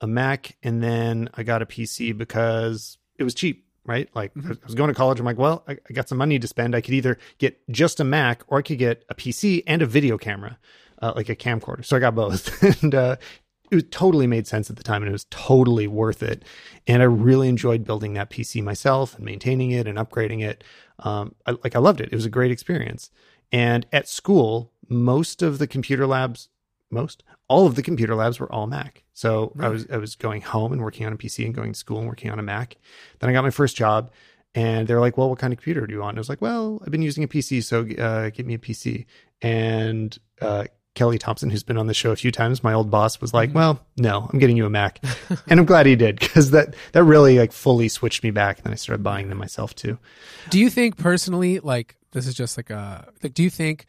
a Mac, and then I got a PC because it was cheap. Right, like I was going to college. I'm like, well, I, I got some money to spend. I could either get just a Mac or I could get a PC and a video camera, uh, like a camcorder. So I got both, and uh, it was totally made sense at the time and it was totally worth it. And I really enjoyed building that PC myself and maintaining it and upgrading it. Um, I, like I loved it. It was a great experience. And at school, most of the computer labs, most all of the computer labs were all Mac. So I was I was going home and working on a PC and going to school and working on a Mac. Then I got my first job, and they're like, "Well, what kind of computer do you want?" And I was like, "Well, I've been using a PC, so uh, get me a PC." And uh, Kelly Thompson, who's been on the show a few times, my old boss was like, mm-hmm. "Well, no, I'm getting you a Mac," and I'm glad he did because that that really like fully switched me back, and then I started buying them myself too. Do you think personally, like this is just like a like, do you think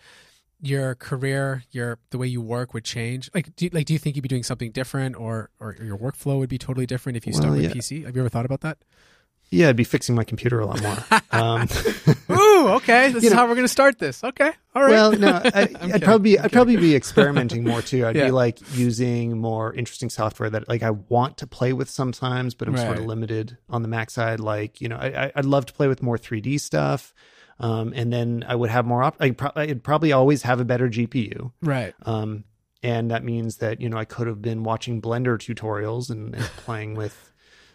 your career, your the way you work would change? Like, do you, like do you think you'd be doing something different, or or your workflow would be totally different if you Well, stuck with yeah. PC? Have you ever thought about that? Yeah, I'd be fixing my computer a lot more. Um, Ooh, okay, this is know- how we're going to start this. Okay, all right. well, no, I, kidding. probably I'm I'd probably be experimenting more too. I'd Yeah. be like using more interesting software that like I want to play with sometimes, but I'm sort of limited on the Mac side. Like you know, I, I- I'd love to play with more 3D stuff, um, and then I would have more. Op- I'd, pro- I'd probably always have a better GPU. right. Um, and that means that you know I could have been watching Blender tutorials and, and playing with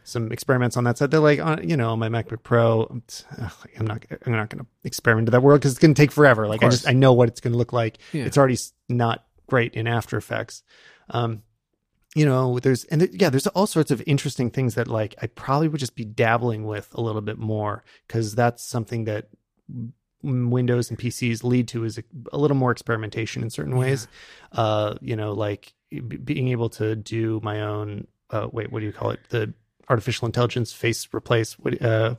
some experiments on that side. They're like, on, you know, my MacBook Pro, I'm t- ugh, I'm not, I'm not going to experiment to that world because it's going to take forever. Like I just, I know what it's going to look like. Yeah. It's already not great in After Effects. Um, you know, there's and there, yeah, there's all sorts of interesting things that like I probably would just be dabbling with a little bit more because that's something that Windows and PCs lead to is a, a little more experimentation in certain ways. Uh, you know, like b- being able to do my own. Uh, wait, what do you call it? The artificial intelligence face replace. Uh,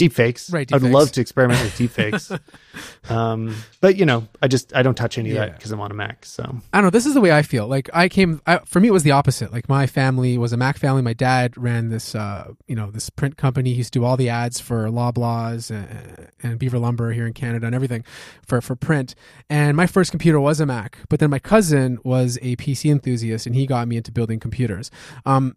deepfakes. Right, I'd love to experiment with deepfakes. um, but you know, I just I don't touch any of that because I'm on a Mac. So I don't know. This is the way I feel. Like I came, I, for me, it was the opposite. Like my family was a Mac family. My dad ran this, uh, you know, this print company. He used to do all the ads for Loblaws and, and Beaver Lumber here in Canada and everything for for print. And my first computer was a Mac. But then my cousin was a PC enthusiast, and he got me into building computers. Um,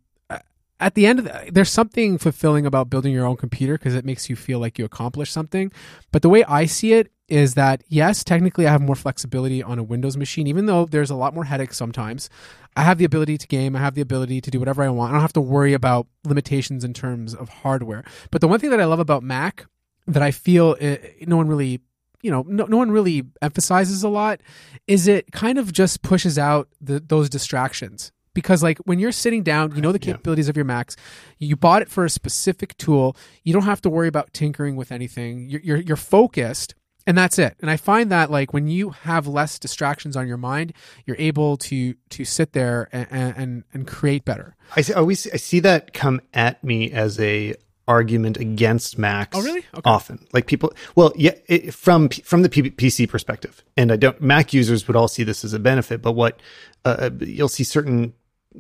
at the end of the, there's something fulfilling about building your own computer because it makes you feel like you accomplished something. But the way i see it is that yes technically i have more flexibility on a windows machine even though there's a lot more headaches sometimes. I have the ability to game i have the ability to do whatever i want. I don't have to worry about limitations in terms of hardware. But the one thing that i love about mac that i feel uh no one really you know no, no one really emphasizes a lot is it kind of just pushes out the, those distractions because like when you're sitting down you know the Yeah. capabilities of your macs you bought it for a specific tool you don't have to worry about tinkering with anything you're, you're, you're focused and that's it and i find that like when you have less distractions on your mind you're able to to sit there and and, and create better I see, always I see that come at me as a argument against Macs. Oh, really? Okay. Often, like people. Well, yeah, it, from from the P- PC perspective, and I don't. Mac users would all see this as a benefit, but what uh, you'll see certain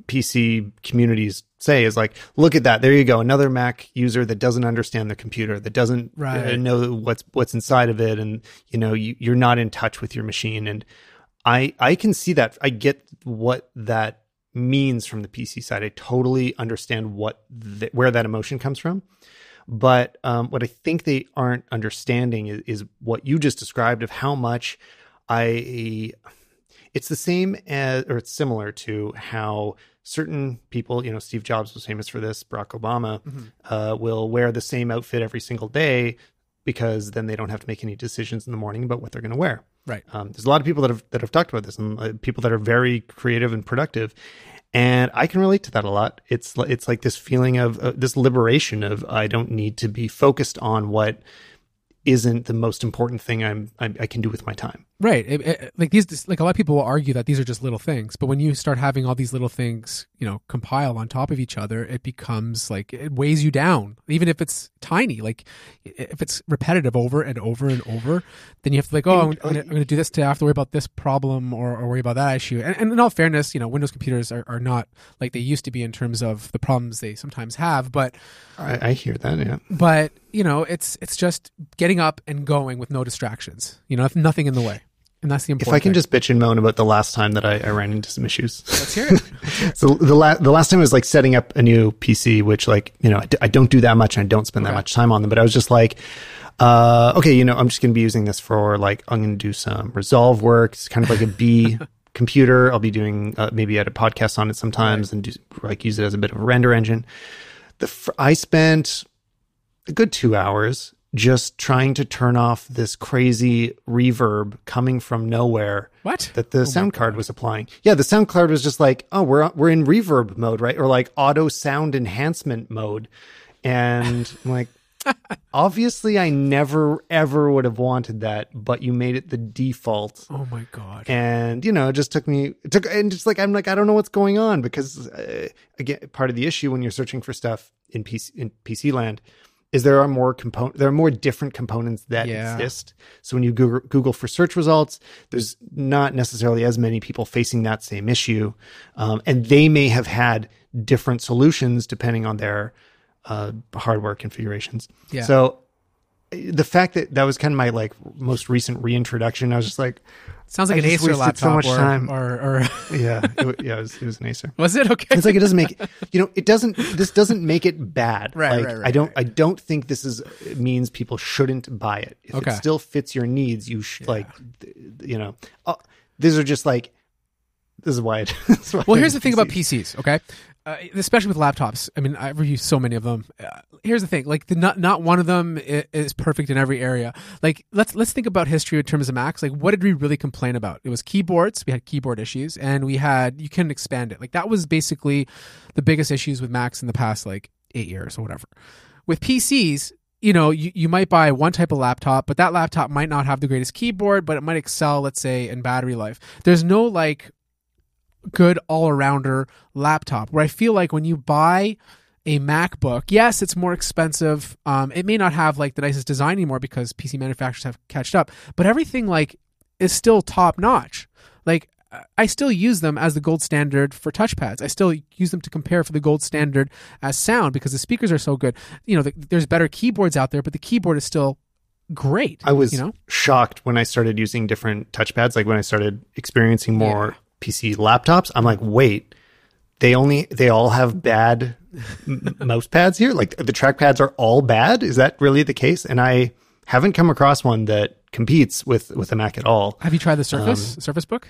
PC communities say is like, look at that. There you go, another Mac user that doesn't understand the computer, that doesn't uh, Right. know what's what's inside of it, and you know you, you're not in touch with your machine. And I I can see that. I get what that means from the PC side. I totally understand what th- where that emotion comes from. But um, what I think they aren't understanding is, is what you just described of how much I. It's the same as, or it's similar to how certain people, you know, Steve Jobs was famous for this, Barack Obama, uh, will wear the same outfit every single day because then they don't have to make any decisions in the morning about what they're going to wear. right Um, there's a lot of people that have that have talked about this, and uh, people that are very creative and productive, and I can relate to that a lot. It's it's like this feeling of uh, this liberation of I don't need to be focused on what isn't the most important thing I'm I, I can do with my time. Right. It- it- like these, like a lot of people will argue that these are just little things, but when you start having all these little things, you know, compile on top of each other, it becomes like it weighs you down. Even if it's tiny, like if it's repetitive over and over and over, then you have to like, oh, I'm, I'm I'm gonna do this to have to worry about this problem or, or worry about that issue. And, and in all fairness, you know, Windows computers are, are not like they used to be in terms of the problems they sometimes have, but I, I hear that. Yeah. but you know, it's it's just getting up and going with no distractions. You know, if nothing in the way, and that's the important If. I can thing. just bitch and moan about the last time that I, I ran into some issues. let's hear it. so the la- the last time was like setting up a new PC, which like you know I, d- I don't do that much and I don't spend that Okay. much time on them. But I was just like, uh, okay, you know, I'm just going to be using this for like I'm going to do some Resolve work. It's kind of like a B computer. I'll be doing uh, maybe a podcast on it sometimes and do like use it as a bit of a render engine. The fr- I spent a good two hours just trying to turn off this crazy reverb coming from nowhere What? that the sound card was applying. Yeah, the sound card was just like, oh, we're we're in reverb mode, right? Or like auto sound enhancement mode. And I'm like, obviously I never ever would have wanted that, but you made it the default. Oh my god. And you know, it just took me it took and just like I'm like I don't know what's going on because uh, again, part of the issue when you're searching for stuff in PC in PC land is there are more component there are more different components that Yeah. exist. So when you Google, Google for search results, there's not necessarily as many people facing that same issue, um, and they may have had different solutions depending on their uh, hardware configurations. Yeah. So the fact that that was kind of my like most recent reintroduction, I was just like, Sounds like I an Acer laptop so much or, time. or or yeah, it, yeah, it was, it was an Acer. was it okay? It's like it doesn't make you know it doesn't this doesn't make it bad. Right, like, right, right, I don't right. I don't think this is means people shouldn't buy it. If Okay. it still fits your needs, you should like you know. Uh, these are just like this is why. It, why Well, here's the use thing about PCs. PCs, okay? Uh, especially with laptops. I mean, I've reviewed so many of them. Uh, here's the thing: like, the, not not one of them i- is perfect in every area. Like, let's let's think about history in terms of Macs. Like, what did we really complain about? It was keyboards. We had keyboard issues, and we had you couldn't expand it. Like, that was basically the biggest issues with Macs in the past like eight years or whatever. With PCs, you know, you, you might buy one type of laptop, but that laptop might not have the greatest keyboard, but it might excel, let's say, in battery life. There's no like good all arounder laptop where I feel like when you buy a MacBook, yes, it's more expensive. Um, it may not have like the nicest design anymore because PC manufacturers have catched up, but everything like is still top notch. Like I still use them as the gold standard for touchpads. I still use them to compare for the gold standard as sound because the speakers are so good. You know, the, there's better keyboards out there, but the keyboard is still great. I was you know, shocked when I started using different touchpads. Like when I started experiencing more PC laptops, I'm like, wait, they only they all have bad m- mouse pads here. Like the trackpads are all bad. Is that really the case? And I haven't come across one that competes with with a Mac at all. have you tried the um, Surface Surface Book?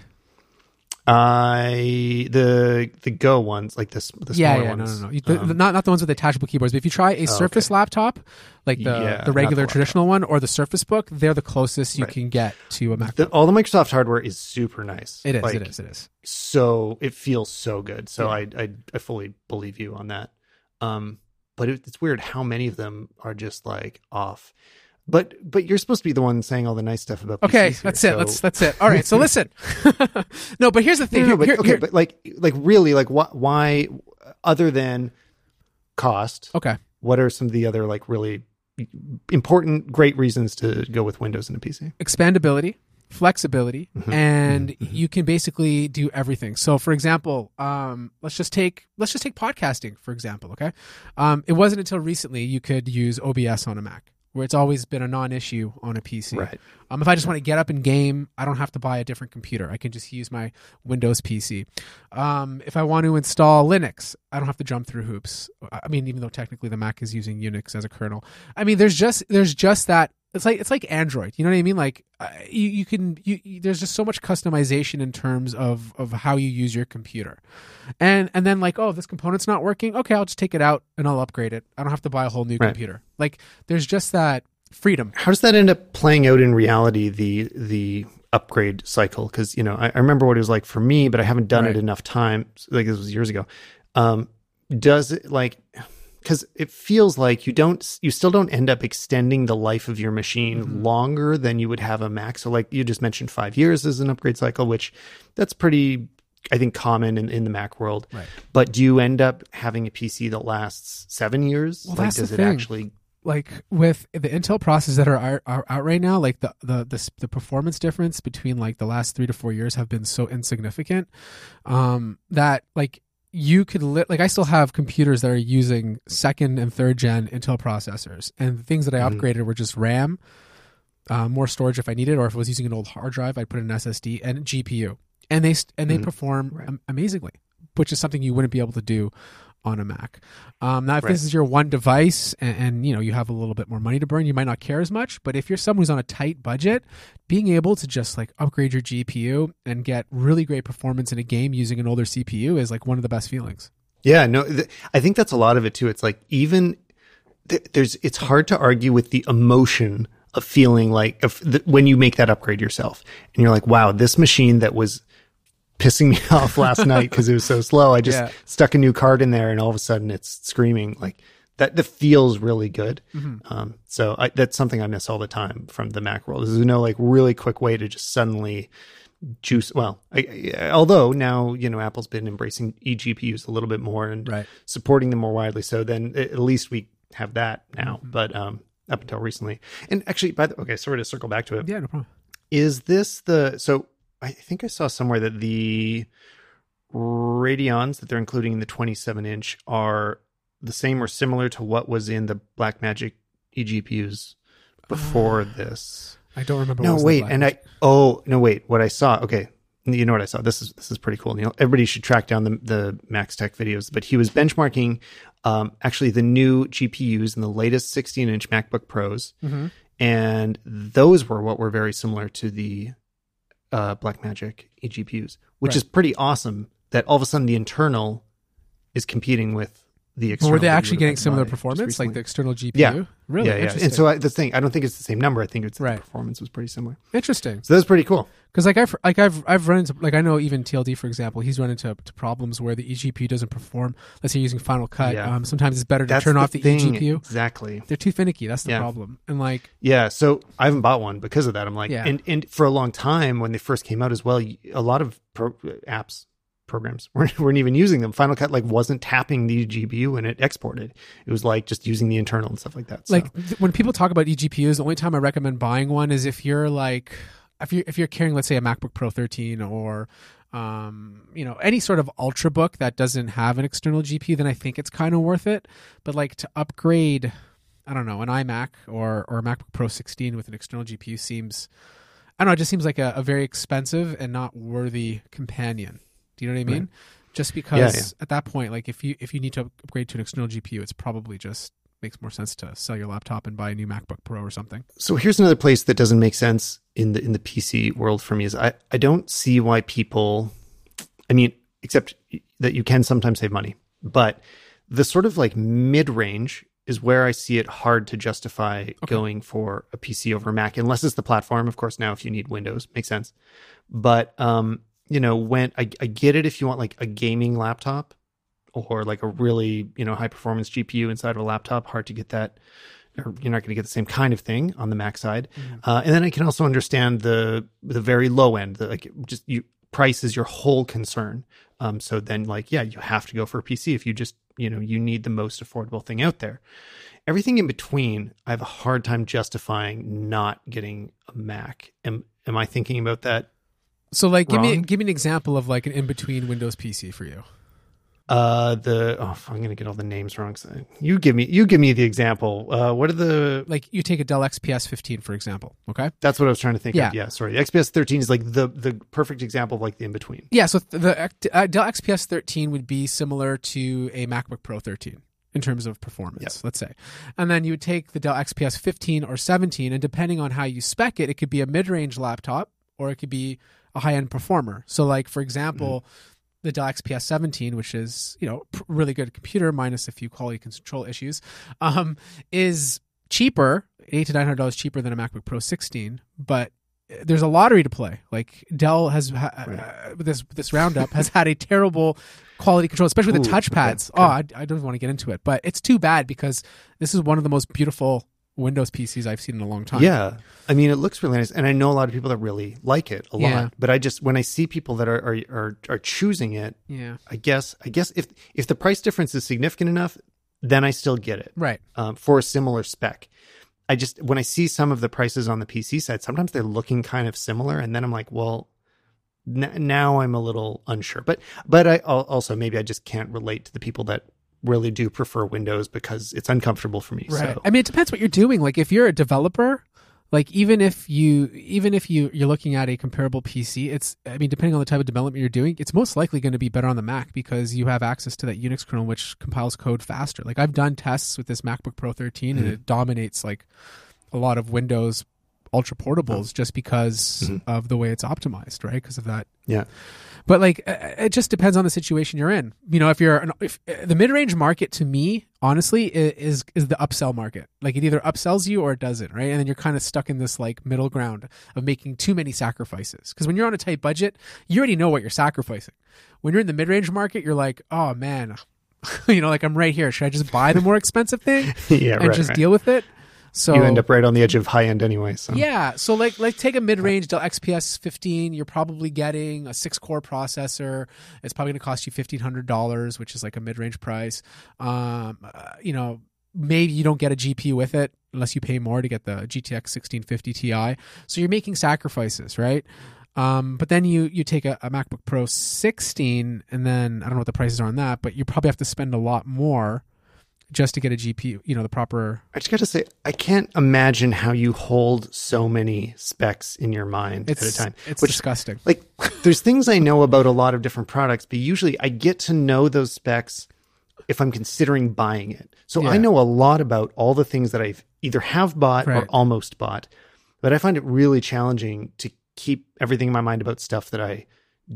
I the the Go ones, like this the yeah, smaller yeah, no, ones. no, no. You- the- the- not not the ones with attachable keyboards. But if you try a Surface laptop, like the Yeah, the regular the traditional one or the Surface Book, they're the closest you Right. can get to a Mac. All the Microsoft hardware is super nice. it is. Like, it is. It is. so it feels so good. So Yeah. I, I I fully believe you on that. Um, but it, it's weird how many of them are just like off. But but you're supposed to be the one saying all the nice stuff about. Okay, PCs here, that's it. so- Let's that's it. All right. So listen. no, but here's the No, thing. no, but here- okay, here- but like like really like what why other than cost? okay. What are some of the other like really important great reasons to go with Windows and a PC? expandability, flexibility, Mm-hmm. and you can basically do everything. So, for example, um, let's just take let's just take podcasting for example. Okay, um, it wasn't until recently you could use OBS on a Mac, where it's always been a non-issue on a PC. Right. Um, if I just want to get up and game, I don't have to buy a different computer. I can just use my Windows PC. Um, if I want to install Linux, I don't have to jump through hoops. I mean, even though technically the Mac is using Unix as a kernel. I mean, there's just there's just that. It's like it's like Android. You know what I mean? Like uh, you you can you, you there's just so much customization in terms of of how you use your computer, and and then like oh this component's not working. Okay, I'll just take it out and I'll upgrade it. I don't have to buy a whole new Right. computer. Like there's just that freedom. How does that end up playing out in reality? The the upgrade cycle because you know I, I remember what it was like for me, but I haven't done Right. it enough time. Like this was years ago. Um, does it like because it feels like you don't you still don't end up extending the life of your machine Mm-hmm. longer than you would have a Mac. So like you just mentioned five years is an upgrade cycle, which that's pretty I think common in, in the Mac world. Right. But do you end up having a PC that lasts seven years? Well, like that's the does it thing. actually like with the Intel processors that are, are, are out right now, like the, the the the performance difference between like the last three to four years have been so insignificant um, that like you could li- like I still have computers that are using second and third gen Intel processors, and the things that I Mhm. upgraded were just RAM, uh, more storage if I needed, or if I was using an old hard drive, I'd put in an SSD and GPU, and they st- and they Mhm. perform Right. am- amazingly, which is something you wouldn't be able to do on a Mac. Um, now, if Right. this is your one device and, and you know you have a little bit more money to burn, you might not care as much. But if you're someone who's on a tight budget, being able to just like upgrade your GPU and get really great performance in a game using an older CPU is like one of the best feelings. Yeah, no, th- I think that's a lot of it too. It's like even th- there's, it's hard to argue with the emotion of feeling like if th- when you make that upgrade yourself and you're like, wow, this machine that was pissing me off last night because it was so slow. I just Yeah. stuck a new card in there and all of a sudden it's screaming like that that feels really good. Mm-hmm. Um, so I, that's something I miss all the time from the Mac world. There's no like really quick way to just suddenly juice. Well, I, I, although now you know Apple's been embracing eGPUs a little bit more and Right. supporting them more widely. So then at least we have that now. Mm-hmm. But um, up until recently, and actually, by the okay, sorry to circle back to it. Yeah, no problem. Is this the so? I think I saw somewhere that the Radeons that they're including in the 27 inch are the same or similar to what was in the Blackmagic eGPUs before this. I don't remember. what No, was wait, and I oh no, wait. What I saw, okay, you know what I saw. This is this is pretty cool. You know, everybody should track down the the Max Tech videos. But he was benchmarking um, actually the new GPUs in the latest 16 inch MacBook Pros, Mhm. and those were what were very similar to the uh, Blackmagic eGPUs, which Right. is pretty awesome. That all of a sudden the internal is competing with the external. were they actually getting similar performance, like the external GPU? Yeah. Really? yeah, yeah. Interesting. And so I, the thing, I don't think it's the same number. I think it's Right. the performance was pretty similar. Interesting. So that's pretty cool. Because like I've like I've I've run into like I know even TLD for example, he's run into to problems where the eGPU doesn't perform. Let's say you're using Final Cut. Yeah. Um, sometimes it's better to That's turn off the thing. eGPU. Exactly. They're too finicky. That's the Yeah. problem. And like Yeah. So I haven't bought one because of that. I'm like, Yeah. and and for a long time when they first came out as well, a lot of pro- apps programs weren't, weren't even using them. Final Cut like wasn't tapping the GPU when it exported. It was like just using the internal and stuff like that. So, like th- when people talk about eGPUs, the only time I recommend buying one is if you're like if you're if you're carrying let's say a MacBook Pro 13 or um, you know any sort of ultrabook that doesn't have an external GPU, then I think it's kind of worth it. But like to upgrade, I don't know, an iMac or or a MacBook Pro 16 with an external GPU seems I don't know, it just seems like a, a very expensive and not worthy companion. Do you know what I mean? Right. Just because yeah. at that point, like if you if you need to upgrade to an external GPU, it's probably just makes more sense to sell your laptop and buy a new MacBook Pro or something. so here's another place that doesn't make sense in the in the PC world for me is I I don't see why people I mean except that you can sometimes save money but the sort of like mid range is where I see it hard to justify going for a PC over Mac unless it's the platform of course now if you need Windows makes sense but um you know when I, I get it if you want like a gaming laptop or like a really you know high performance GPU inside of a laptop hard to get that or you're not going to get the same kind of thing on the Mac side. Uh, and then I can also understand the the very low end, the, like just you price is your whole concern. Um, so then like yeah, you have to go for a PC if you just you know you need the most affordable thing out there. Everything in between, I have a hard time justifying not getting a Mac. Am am I thinking about that? So like give me give me an example of like an in between Windows PC for you. Uh, the oh, I'm gonna get all the names wrong. So you give me you give me the example. Uh, what are the Like you take a Dell XPS 15 for example, okay? That's what I was trying to think Yeah. of. Yeah, sorry. XPS 13 is like the the perfect example of like the in between. Yeah, so the uh, Dell XPS 13 would be similar to a MacBook Pro 13 in terms of performance, let's say. And then you would take the Dell XPS 15 or 17 and depending on how you spec it, it could be a mid-range laptop or it could be a high-end performer. So like for example, the Dell XPS 17, which is, you know, pr- really good computer minus a few quality control issues, um, is cheaper, 8 to 900 dollars cheaper than a MacBook Pro 16, but there's a lottery to play. Like Dell has ha- uh, this this roundup has had a terrible quality control, especially with the Ooh, okay, touchpads. okay. Oh, I, I don't want to get into it, but it's too bad because this is one of the most beautiful Windows PCs I've seen in a long time. Yeah, I mean, it looks really nice, and I know a lot of people that really like it a Yeah. lot. But I just when I see people that are are are, are choosing it, yeah, I guess I guess if if the price difference is significant enough, then I still get it right. um, for a similar spec. I just when I see some of the prices on the PC side, sometimes they're looking kind of similar, and then I'm like, well. N- now I'm a little unsure, but but I also maybe I just can't relate to the people that really do prefer Windows because it's uncomfortable for me. Right. So I mean, it depends what you're doing. Like, if you're a developer, like even if you even if you you're looking at a comparable PC, it's I mean, depending on the type of development you're doing, it's most likely going to be better on the Mac because you have access to that Unix kernel, which compiles code faster. Like I've done tests with this MacBook Pro 13, and mm-hmm. it dominates like a lot of Windows ultra portables oh. just because mm-hmm. of the way it's optimized, right? Because of that yeah, but like uh, it just depends on the situation you're in you know if you're an, if uh, the mid-range market to me honestly is is the upsell market like it either upsells you or it doesn't right and then you're kind of stuck in this like middle ground of making too many sacrifices because when you're on a tight budget you already know what you're sacrificing when you're in the mid-range market you're like oh man you know, like I'm right here. Should I just buy the more expensive thing yeah, and right, just right. deal with it? So you end up right on the edge of high end anyway. So yeah, so like like take a mid range Dell XPS 15. You're probably getting a six core processor. It's probably going to cost you fifteen hundred dollars, which is like a mid range price. Um, uh, you know, maybe you don't get a GPU with it unless you pay more to get the GTX 1650 Ti. So you're making sacrifices, right? Um, but then you you take a, a MacBook Pro 16, and then I don't know what the prices are on that, but you probably have to spend a lot more just to get a GPU. You know, the proper I just got to say, I can't imagine how you hold so many specs in your mind it's at a time. It's Which, disgusting. like, there's things I know about a lot of different products, but usually I get to know those specs if I'm considering buying it. So I know a lot about all the things that I've either have bought or almost bought, but I find it really challenging to keep everything in my mind about stuff that I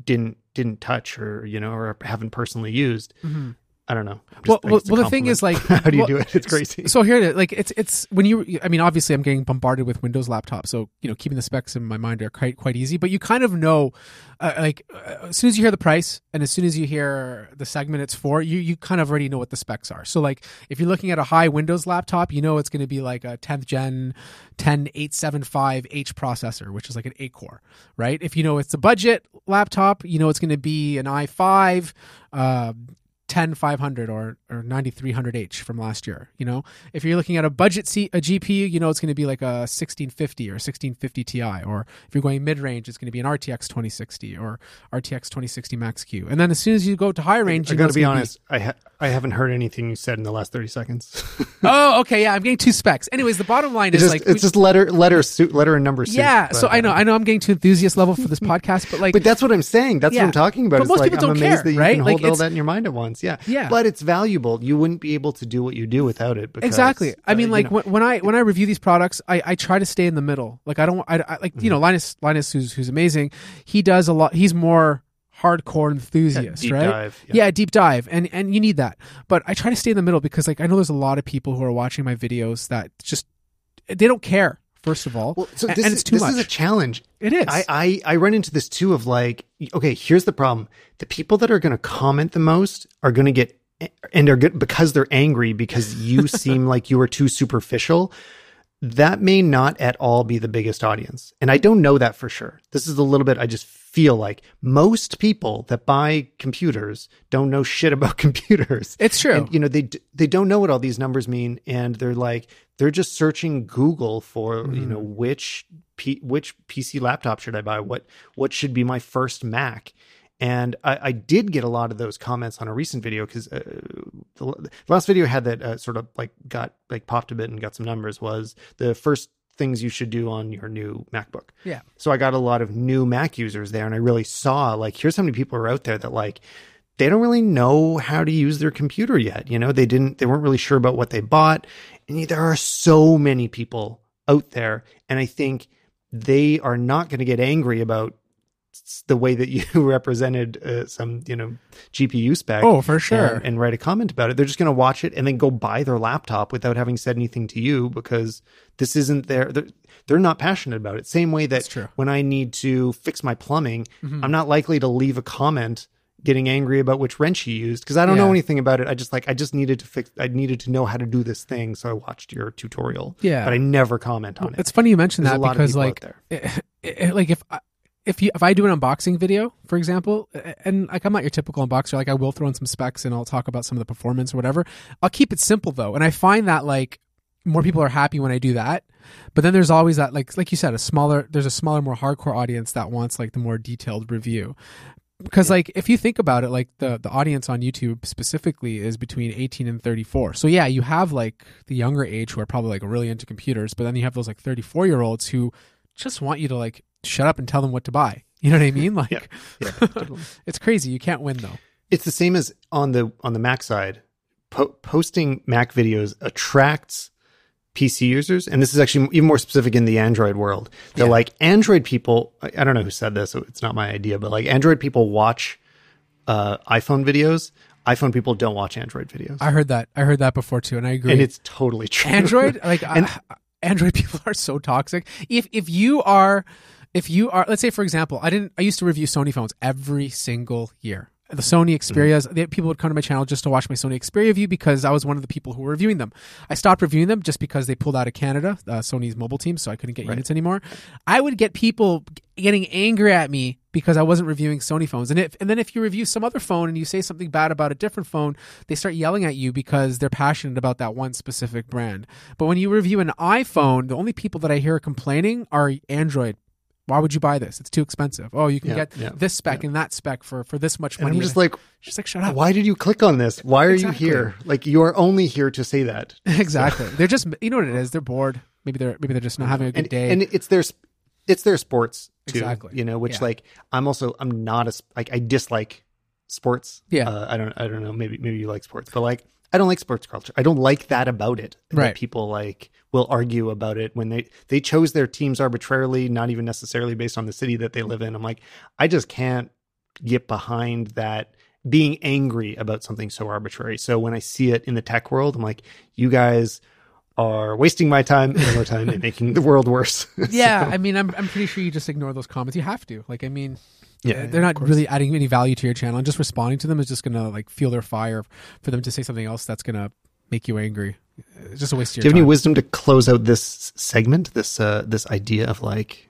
didn't didn't touch or you know or haven't personally used. Mm-hmm. I don't know. Just- well, well, guess it's a well the thing is, like, how do you well, do it? It's crazy. So here it is. Like, it's it's when you. I mean, obviously, I'm getting bombarded with Windows laptops, so you know, keeping the specs in my mind are quite quite easy. But you kind of know, uh, like, uh, as soon as you hear the price and as soon as you hear the segment it's for, you you kind of already know what the specs are. So, like, if you're looking at a high Windows laptop, you know it's going to be like a 10th gen 10875H processor, which is like an 8 core, right? If you know it's a budget laptop, you know it's going to be an i5. Uh, 10500 or or 9300H from last year, you know. If you're looking at a budget C, a GPU, you know it's going to be like a 1650 or 1650 Ti or if you're going mid-range it's going to be an RTX 2060 or RTX 2060 Max Q. And then as soon as you go to high range, I know got to be honest. I ha- I haven't heard anything you said in the last thirty seconds. oh, okay, yeah, I'm getting two specs. Anyways, the bottom line it's is just like it's just letter letter suit letter and number suit. yeah, but, so I know uh, I know I'm getting to enthusiast level for this podcast, but like But that's what I'm saying. That's Yeah. what I'm talking about. But It's most like people I'm don't amazed care, that you right? can Like, hold all that in your mind at once. Yeah. Yeah. Yeah. But it's valuable. You wouldn't be able to do what you do without it. Because, exactly i uh, mean like when, when i when i review these products i i try to stay in the middle like i don't i, I like Mm-hmm. you know linus linus who's who's amazing he does a lot he's more hardcore enthusiast deep right dive, yeah. yeah. deep dive and and you need that but i try to stay in the middle because like i know there's a lot of people who are watching my videos that just they don't care first of all well, so this, and is, it's too this much is a challenge. it is I, I I run into this too of like, okay, here's the problem: the people that are going to comment the most are going to get, and they're good because they're angry because you seem like you are too superficial. That may not at all be the biggest audience, and I don't know that for sure. This is a little bit. I just feel like most people that buy computers don't know shit about computers. It's true. And, you know, they they don't know what all these numbers mean, and they're like they're just searching Google for you know Mm-hmm. which P- which PC laptop should I buy? What what should be my first Mac? And I, I did get a lot of those comments on a recent video because uh, the, the last video I had that uh, sort of like got like popped a bit and got some numbers was the first things you should do on your new MacBook. yeah So I got a lot of new Mac users there, and I really saw like here's how many people are out there that like they don't really know how to use their computer yet. You know, they didn't they weren't really sure about what they bought, and there are so many people out there, and I think they are not going to get angry about the way that you represented uh, some you know GPU spec. Oh, for sure. and, and write a comment about it. They're just going to watch it and then go buy their laptop without having said anything to you because this isn't their. They're, they're not passionate about it. Same way that. Mm-hmm. when I need to fix my plumbing, I'm not likely to leave a comment getting angry about which wrench you used because I don't know anything about it. I just like I just needed to fix. I needed to know how to do this thing, so I watched your tutorial. Yeah. but I never comment on it. It's funny you mentioned There's that a lot because like there. it- it- like if I- if you if I do an unboxing video, for example, and like I'm not your typical unboxer, like I will throw in some specs and I'll talk about some of the performance or whatever. I'll keep it simple though, and I find that like more people are happy when I do that. But then there's always that like like you said, a smaller there's a smaller, more hardcore audience that wants like the more detailed review. Because like if you think about it, like the the audience on YouTube specifically is between 18 and 34. So yeah, you have like the younger age who are probably like really into computers, but then you have those like 34 year olds who just want you to like shut up and tell them what to buy. You know what I mean? Like Yeah. Yeah, totally. it's crazy. You can't win though. it's the same as on the on the Mac side. Po- posting Mac videos attracts PC users, and this is actually even more specific in the Android world. They're Yeah. like Android people. I I don't know who said this, so it's not my idea, but like Android people watch uh, iPhone videos. iPhone people don't watch Android videos, I heard that. I heard that before too, and I agree. and it's totally true. Android, like And- uh, Android people are so toxic. If if you are if you are let's say for example, I didn't I used to review Sony phones every single year. the Sony Xperias. They, people would come to my channel just to watch my Sony Xperia review because I was one of the people who were reviewing them. I stopped reviewing them just because they pulled out of Canada, uh, Sony's mobile team, so I couldn't get Right. units anymore. I would get people getting angry at me because I wasn't reviewing Sony phones. And if and then if you review some other phone and you say something bad about a different phone, they start yelling at you because they're passionate about that one specific brand. But when you review an iPhone, the only people that I hear complaining are Android. Why would you buy this? It's too expensive. Oh, you can Yeah, get yeah, this spec and that spec for for this much And money. I'm just like, just like shut up. why did you click on this? Why are Exactly. you here? Like you are only here to say that. exactly. They're just you know what it is. They're bored. Maybe they're maybe they're just not having a good and, day. and it's their it's their sports too. Exactly. You know, which Yeah. like I'm also I'm not a like I dislike sports. Yeah. Uh, I don't I don't know. Maybe maybe you like sports, but like I don't like sports culture. I don't like that about it. that Right. people like will argue about it when they they chose their teams arbitrarily, not even necessarily based on the city that they live in. I'm like, I just can't get behind that being angry about something so arbitrary. So when I see it in the tech world, I'm like, you guys are wasting my time and your time and making the world worse. yeah, I mean, I'm I'm pretty sure you just ignore those comments. You have to. Like, I mean, Yeah, they're not really adding any value to your channel, and just responding to them is just gonna like fuel their fire for them to say something else that's gonna make you angry. It's just a waste of time. Do you your have any wisdom to close out this segment? This uh, this idea of like,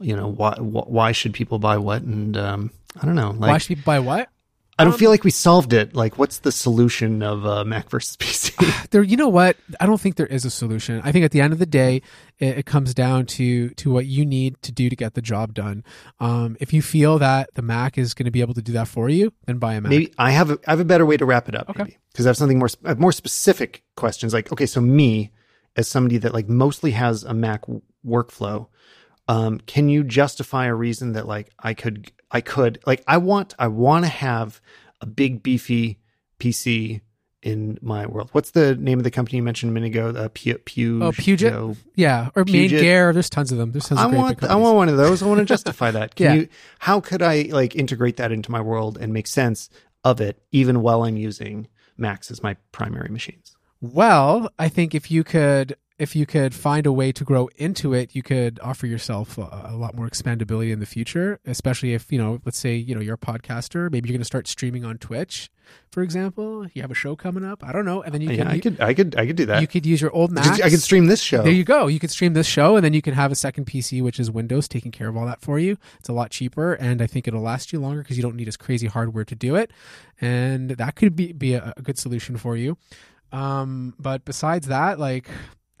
you know, why why should people buy what? And um, I don't know. Like, Why should people buy what? I don't feel like we solved it. Like, what's the solution of uh, Mac versus PC? There, you know what? I don't think there is a solution. I think at the end of the day, it, it comes down to to what you need to do to get the job done. Um, if you feel that the Mac is going to be able to do that for you, then buy a Mac. maybe I have a, I have a better way to wrap it up. Okay. Because I have something more have more specific questions. Like, okay, so me as somebody that like mostly has a Mac workflow, um, can you justify a reason that like I could I could like I want I want to have a big beefy PC in my world. What's the name of the company you mentioned a minute ago? Uh, Pew, Pew, Oh, Puget? Yeah, or Main Gear. There's tons of them. There's tons I of want I want one of those. I want to justify that. Can Yeah. you how could I like integrate that into my world and make sense of it even while I'm using Macs as my primary machines? Well, I think if you could if you could find a way to grow into it, you could offer yourself a, a lot more expandability in the future, especially if, you know, let's say, you know, you're a podcaster, maybe you're going to start streaming on Twitch, for example. You have a show coming up, I don't know, and then you yeah, can I could I could I could do that. you could use your old Mac. I could stream this show. There you go. You could stream this show, and then you can have a second PC, which is Windows, taking care of all that for you. It's a lot cheaper, and I think it'll last you longer because you don't need as crazy hardware to do it, and that could be be a, a good solution for you. Um, but besides that, like,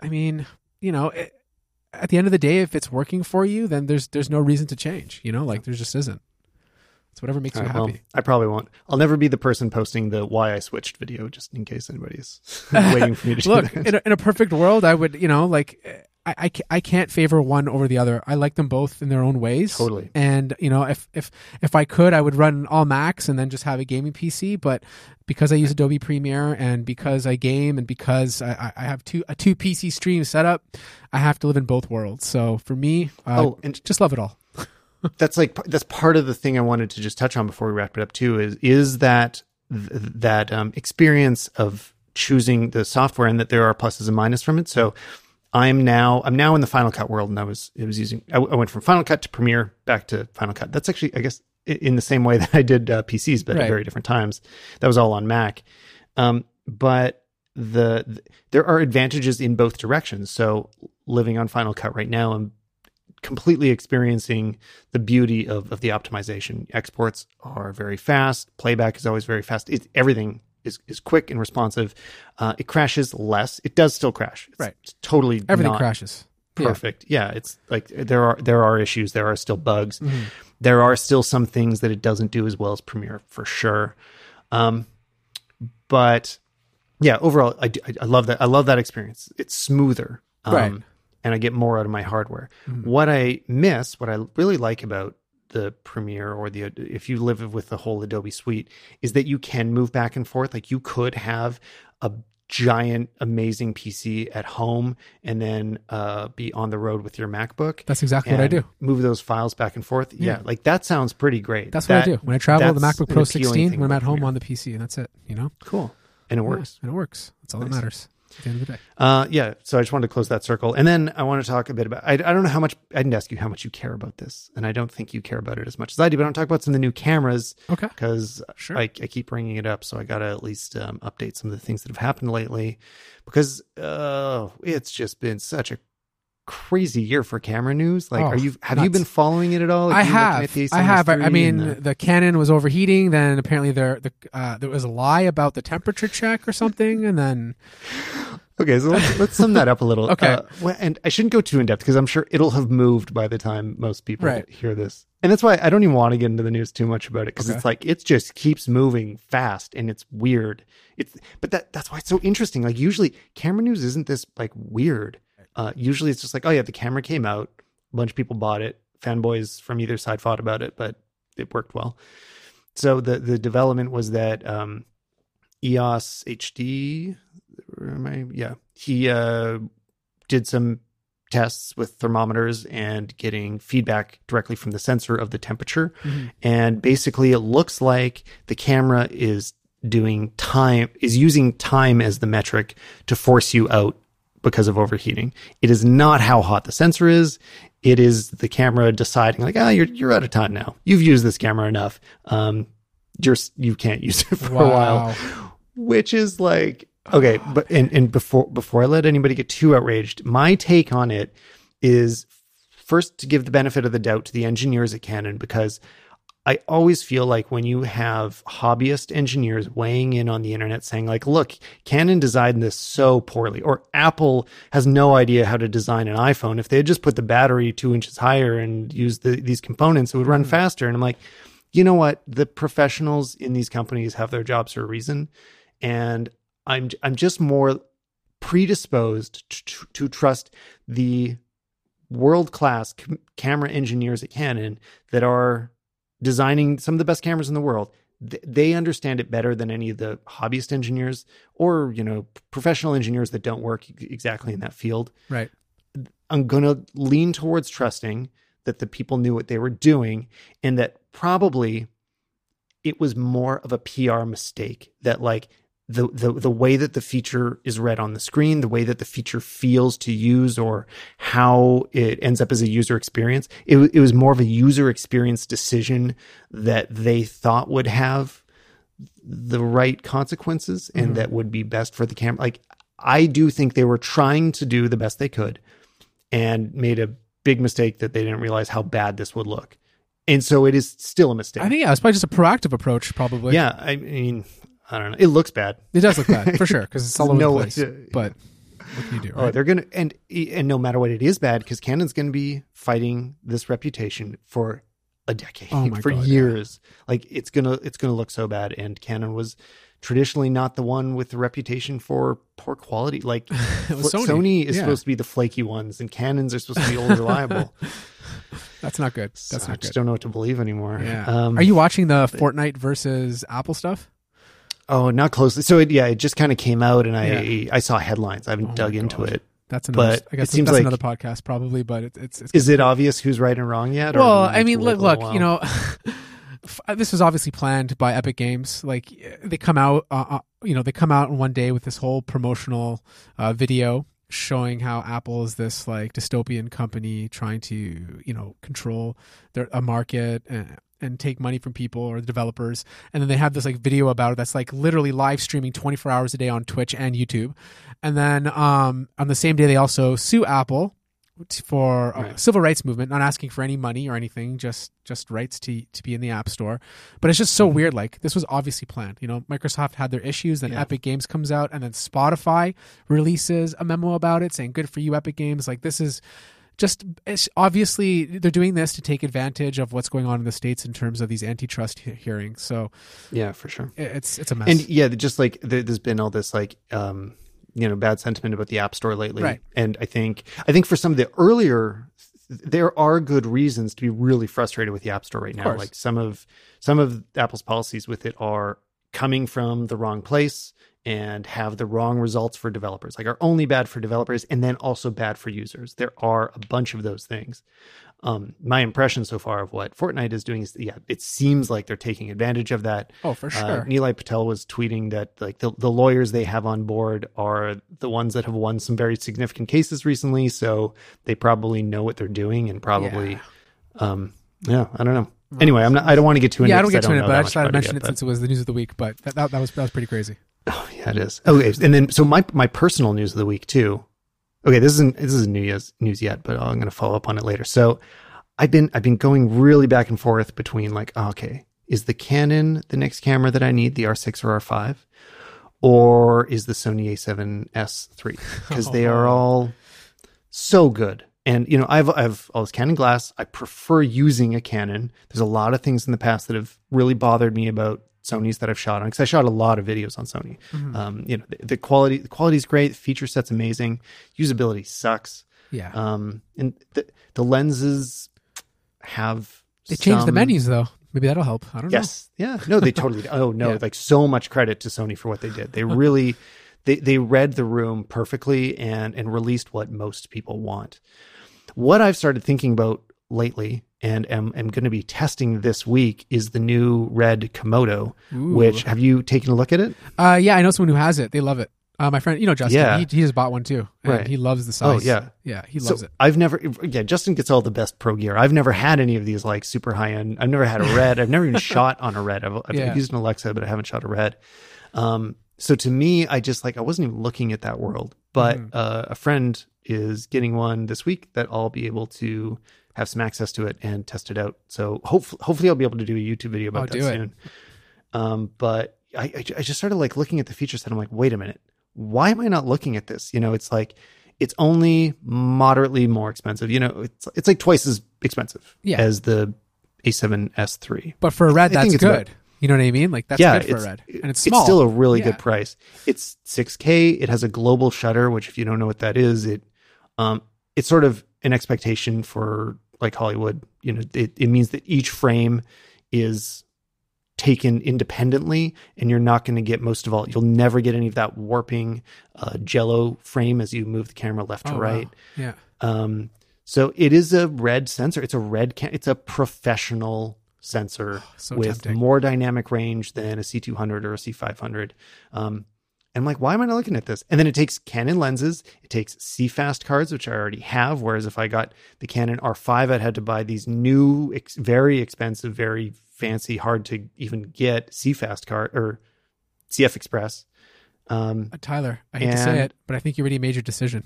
I mean, you know, it, at the end of the day, if it's working for you, then there's there's no reason to change. You know, like there just isn't. It's whatever makes All you right, happy. well, I probably won't. I'll never be the person posting the why I switched video, just in case anybody's waiting for me to Look, in a, in a perfect world, I would, you know, like eh, I, I, can't favor one over the other. I like them both in their own ways. Totally. And you know, if if if I could, I would run all Macs and then just have a gaming PC. But because I use Adobe Premiere and because I game and because I, I- have two a two PC stream set up, I have to live in both worlds. So for me, uh, Oh, and just love it all. that's like that's part of the thing I wanted to just touch on before we wrap it up too is is that th- that um, experience of choosing the software and that there are pluses and minuses from it. So I'm now I'm now in the Final Cut world and I was it was using I, I went from Final Cut to Premiere back to Final Cut. That's actually I guess in the same way that I did uh, PCs, but Right. at very different times. That was all on Mac, um, but the, the there are advantages in both directions. So living on Final Cut right now, I'm completely experiencing the beauty of, of the optimization. Exports are very fast. Playback is always very fast. It's, everything is, is quick and responsive. Uh, it crashes less. It does still crash. It's, Right. It's totally Everything crashes. Perfect. Yeah. It's like there are there are issues. There are still bugs. Mm-hmm. There are still some things that it doesn't do as well as Premiere for sure. Um, but yeah, overall, I, do- I, I love that. I love that experience. It's smoother. Um, Right. And I get more out of my hardware. Mm-hmm. What I miss, what I really like about the Premiere or the if you live with the whole Adobe suite is that you can move back and forth. Like you could have a giant, amazing PC at home and then uh, be on the road with your MacBook. That's exactly what I do. Move those files back and forth. Yeah, Yeah. like that sounds pretty great. That's That- what I do when I travel. The MacBook Pro 16 when I'm at home Premiere. on the PC, and that's it. You know, Cool, and it works. Yeah, and it works. That's all that matters. At the end of the day. Uh, yeah. So I just wanted to close that circle, and then I want to talk a bit about. I, I don't know how much. I didn't ask you how much you care about this, and I don't think you care about it as much as I do. But I want to talk about some of the new cameras Okay. because Sure. I, I keep bringing it up, so I got to at least um, update some of the things that have happened lately, because uh, it's just been such a crazy year for camera news. Like, Oh, are you have you been following it at all? Like, I have. I have. I, I A7S3 mean, the, the- Canon was overheating. Then apparently there, the, uh, there was a lie about the temperature check or something, and then Okay, so let's, let's sum that up a little. Okay. Uh, well, and I shouldn't go too in depth because I'm sure it'll have moved by the time most people Right. hear this. And that's why I don't even want to get into the news too much about it because Okay. it's like it just keeps moving fast and it's weird. It's but that that's why it's so interesting. Like usually camera news isn't this like weird. Uh, usually it's just like oh yeah, the camera came out, a bunch of people bought it, fanboys from either side fought about it, but it worked well. So the the development was that um, EOS HD am I? Yeah, he uh, did some tests with thermometers and getting feedback directly from the sensor of the temperature. Mhm. And basically, it looks like the camera is doing time, is using time as the metric to force you out because of overheating. It is not how hot the sensor is. It is the camera deciding, like, ah, you're you're out of time now. You've used this camera enough. Um, you're you can't use it for a while which is like okay but and, and before before i let anybody get too outraged my take on it is first to give the benefit of the doubt to the engineers at canon because i always feel like when you have hobbyist engineers weighing in on the internet saying like look canon designed this so poorly or apple has no idea how to design an iphone. If they had just put the battery two inches higher and used the, these components it would run hmm. faster. And i'm like you know what? The professionals in these companies have their jobs for a reason, and I'm I'm just more predisposed to, to trust the world class c- camera engineers at Canon that are designing some of the best cameras in the world. Th- They understand it better than any of the hobbyist engineers or you know professional engineers that don't work exactly in that field. Right. I'm going to lean towards trusting that the people knew what they were doing and that probably it was more of a PR mistake that like the the the way that the feature is read on the screen, the way that the feature feels to use or how it ends up as a user experience, it, it was more of a user experience decision that they thought would have the right consequences and Mhm. that would be best for the camera. Like I do think they were trying to do the best they could and made a big mistake that they didn't realize how bad this would look. And so it is still a mistake. I think yeah, it's probably just a proactive approach. Probably. yeah, I mean, I don't know. It looks bad. It does look bad for sure because it's all over No the place. to- but what can you do? Oh, Right? they're gonna and and no matter what, it is bad because Canon's gonna be fighting this reputation for a decade, Oh for God, yeah. years. Like it's gonna it's gonna look so bad. And Canon was traditionally not the one with the reputation for poor quality. Like was Sony. is Yeah. supposed to be the flaky ones, and Canons are supposed to be old reliable. That's not good. That's So That's I not just good. don't know what to believe anymore. Yeah. Um, Are you watching the Fortnite versus Apple stuff? Oh, not closely. So it, yeah, it just kind of came out, and I I saw headlines. I haven't Oh dug into God. it. That's another. But I guess it seems that's like- another podcast probably, but it, it's it's. Is it obvious who's right and wrong yet? or well, I mean, look, look, you know, this was obviously planned by Epic Games. Like they come out, uh, uh, you know, they come out in one day with this whole promotional uh, video showing how Apple is this like dystopian company trying to, you know, control their a market and, and take money from people or the developers. And then they have this like video about it that's like literally live streaming 24 hours a day on Twitch and YouTube. And then um, on the same day, they also sue Apple for uh, Right. civil rights movement, not asking for any money or anything, just just rights to to be in the App Store. But it's just so weird. Like this was obviously planned. You know, Microsoft had their issues, then Yeah. Epic Games comes out, and then Spotify releases a memo about it saying "Good for you, Epic Games." Like this is just obviously they're doing this to take advantage of what's going on in the states in terms of these antitrust he- hearings. So yeah, for sure. it's it's a mess. And yeah, just like there, there's been all this like um you know bad sentiment about the App Store lately, Right. and I think I think for some of the earlier there are good reasons to be really frustrated with the App Store right now. Like some of some of Apple's policies with it are coming from the wrong place and have the wrong results for developers. Like are only bad for developers and then also bad for users. There are a bunch of those things. Um, my impression so far of what Fortnite is doing is, yeah, it seems like they're taking advantage of that. Oh, for Uh, sure. Nilay Patel was tweeting that like the, the lawyers they have on board are the ones that have won some very significant cases recently, so they probably know what they're doing and probably, Yeah. um, yeah, I don't know. Anyway, I'm not. I don't want to get too into. yeah, I don't get to know it, but I just thought I'd mention yet, it since it was the news of the week. But that, that, that was that was pretty crazy. Oh, yeah, it is. Okay, and then so my my personal news of the week too. Okay, this isn't this isn't news news yet, but I'm going to follow up on it later. So I've been I've been going really back and forth between like, oh, okay, is the Canon the next camera that I need, the R6 or R5, or is the Sony A7S III? Because oh, they are all so good. And you know, I've I've all this Canon glass. I prefer using a Canon. There's a lot of things in the past that have really bothered me about Sony's that I've shot on because I shot a lot of videos on Sony. Um, you know, the, the quality the quality is great, the feature set's amazing, usability sucks. Yeah, Um, and the the lenses have they changed the menus though. Maybe that'll help. I don't know. Yes. Yeah. No, they totally. Oh no, Yeah. like so much credit to Sony for what they did. They really they they read the room perfectly and and released what most people want. What I've started thinking about lately and am, am going to be testing this week is the new red Komodo, know. which have you taken a look at it? Uh, yeah, I know someone who has it. They love it. Uh, my friend, you know Justin, Yeah. he, he just bought one too. And Right. He loves the size. Oh, yeah. yeah, he So loves it. I've never, yeah, Justin gets all the best pro gear. I've never had any of these like super high end. I've never had a red. I've never even shot on a red. I've, I've Yeah. used an Alexa, but I haven't shot a red. Um, so to me, I just like, I wasn't even looking at that world, but Mhm. uh, a friend is getting one this week that I'll be able to have some access to it and test it out. So hopefully, hopefully I'll be able to do a YouTube video about Oh, that soon. Um, but I, I, I just started like looking at the feature set. I'm like, wait a minute, why am I not looking at this? You know, it's like it's only moderately more expensive. You know, it's it's like twice as expensive Yeah. as the A7S III. But for a red, I think that's it's good. about- You know what I mean? Like that's yeah, good for a it's, red, and it's small. still a really Yeah. good price. It's 6K. It has a global shutter, which if you don't know what that is, it um it's sort of an expectation for like Hollywood. You know, it, it means that each frame is taken independently and you're not going to get most of all you'll never get any of that warping uh, jello frame as you move the camera left Oh, to wow. right Yeah. um, so it is a red sensor. It's a red. Ca- it's a professional sensor So with tempting. more dynamic range than a C200 or a C500. Um, and I'm like, why am I not looking at this? And then it takes Canon lenses. It takes CFast cards, which I already have. Whereas if I got the Canon R5, I'd had to buy these new, ex- very expensive, very fancy, hard to even get CFast card or CF Express. Um, Uh, Tyler, I hate to say it, but I think you already made your decision.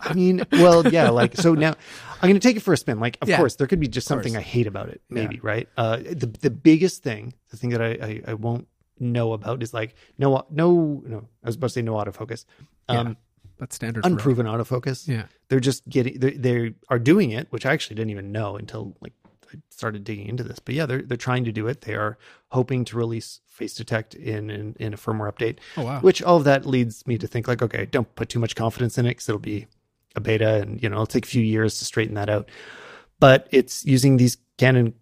I mean, well, yeah, like so now I'm going to take it for a spin. Like, of Yeah, course, there could be just something I hate about it, maybe, right? Uh, the the biggest thing, the thing that I, I I won't know about is like no no no. I was about to say no autofocus, um, That's standard. unproven autofocus. Yeah. They're just getting they they are doing it, which I actually didn't even know until like I started digging into this. But yeah, they're they're trying to do it. They are hoping to release face detect in in, in a firmware update Oh wow. which all of that leads me to think like okay don't put too much confidence in it because it'll be a beta and you know it'll take a few years to straighten that out but it's using these canon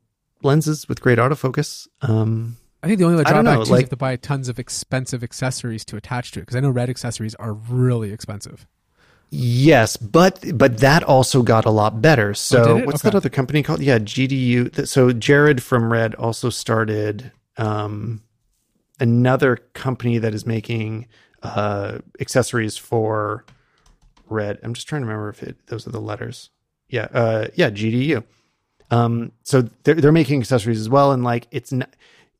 lenses with great autofocus um I think the only other drawback know, is like- you have to buy tons of expensive accessories to attach to it because I know red accessories are really expensive. yes but but that also got a lot better so Oh, what's Okay. that other company called? Yeah gdu so jarred from red also started um another company that is making uh accessories for red. I'm just trying to remember if it those are the letters. Yeah uh yeah gdu um so they're, they're making accessories as well and like it's not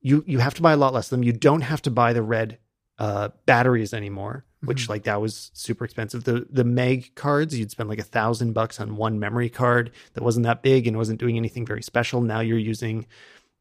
you you have to buy a lot less of them you don't have to buy the red uh batteries anymore which Mhm. like that was super expensive the the meg cards you'd spend like a thousand bucks on one memory card that wasn't that big and wasn't doing anything very special now you're using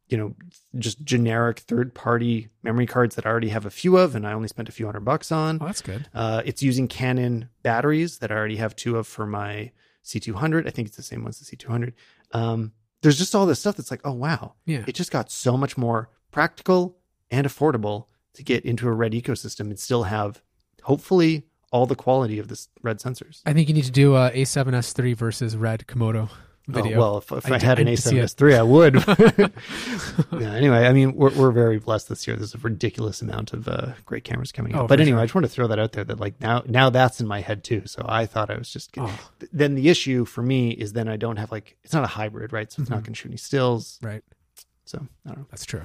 you know just generic third party memory cards that i already have a few of and i only spent a few hundred bucks on Oh, that's good. uh, it's using Canon batteries that I already have two of for my C200. I think it's the same ones as the C200. Um, there's just all this stuff that's like, oh wow, Yeah. it just got so much more practical and affordable to get into a red ecosystem and still have, hopefully, all the quality of this red sensors. I think you need to do uh, A7S3 versus red Komodo. video. Oh, well, if, if I, I had an did see it. A7S3, I would. yeah, anyway, I mean, we're, we're very blessed this year. There's a ridiculous amount of uh, great cameras coming out. Oh, but anyway, sure. I just want to throw that out there that like now now that's in my head too. So I thought I was just. Oh. Then the issue for me is then I don't have like it's not a hybrid, right? So it's not Mhm. going to shoot any stills. right. So I don't know. That's true.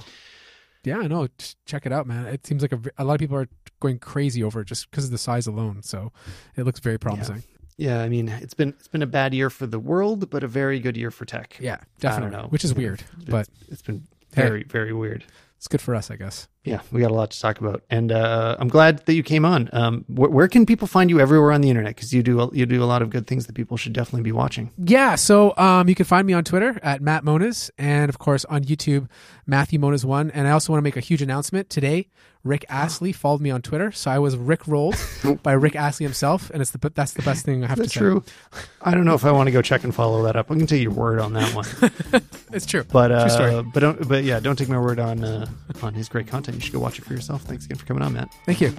Yeah, I know. Ch- Check it out, man. It seems like a, a lot of people are going crazy over it just because of the size alone. So it looks very promising. Yeah, I mean, it's been it's been a bad year for the world, but a very good year for tech. Yeah, definitely. Which is weird, It's- but it's been Hey. very very weird. It's good for us, I guess. Yeah, we got a lot to talk about, and uh, I'm glad that you came on. Um, wh- where can people find you everywhere on the internet? Because you do a, you do a lot of good things that people should definitely be watching. Yeah, so um, you can find me on Twitter at Matt Moniz, and of course on YouTube, Matthew Moniz one. And I also want to make a huge announcement today. Rick Astley followed me on Twitter, so I was Rick rolled by Rick Astley himself, and it's the that's the best thing I have That's to say. That's true. I don't know if I want to go check and follow that up. I'm gonna take your word on that one, It's true. but True story. uh, but don't but yeah, don't take my word on uh, on his great content. You should go watch it for yourself. Thanks again for coming on, Matt. Thank you.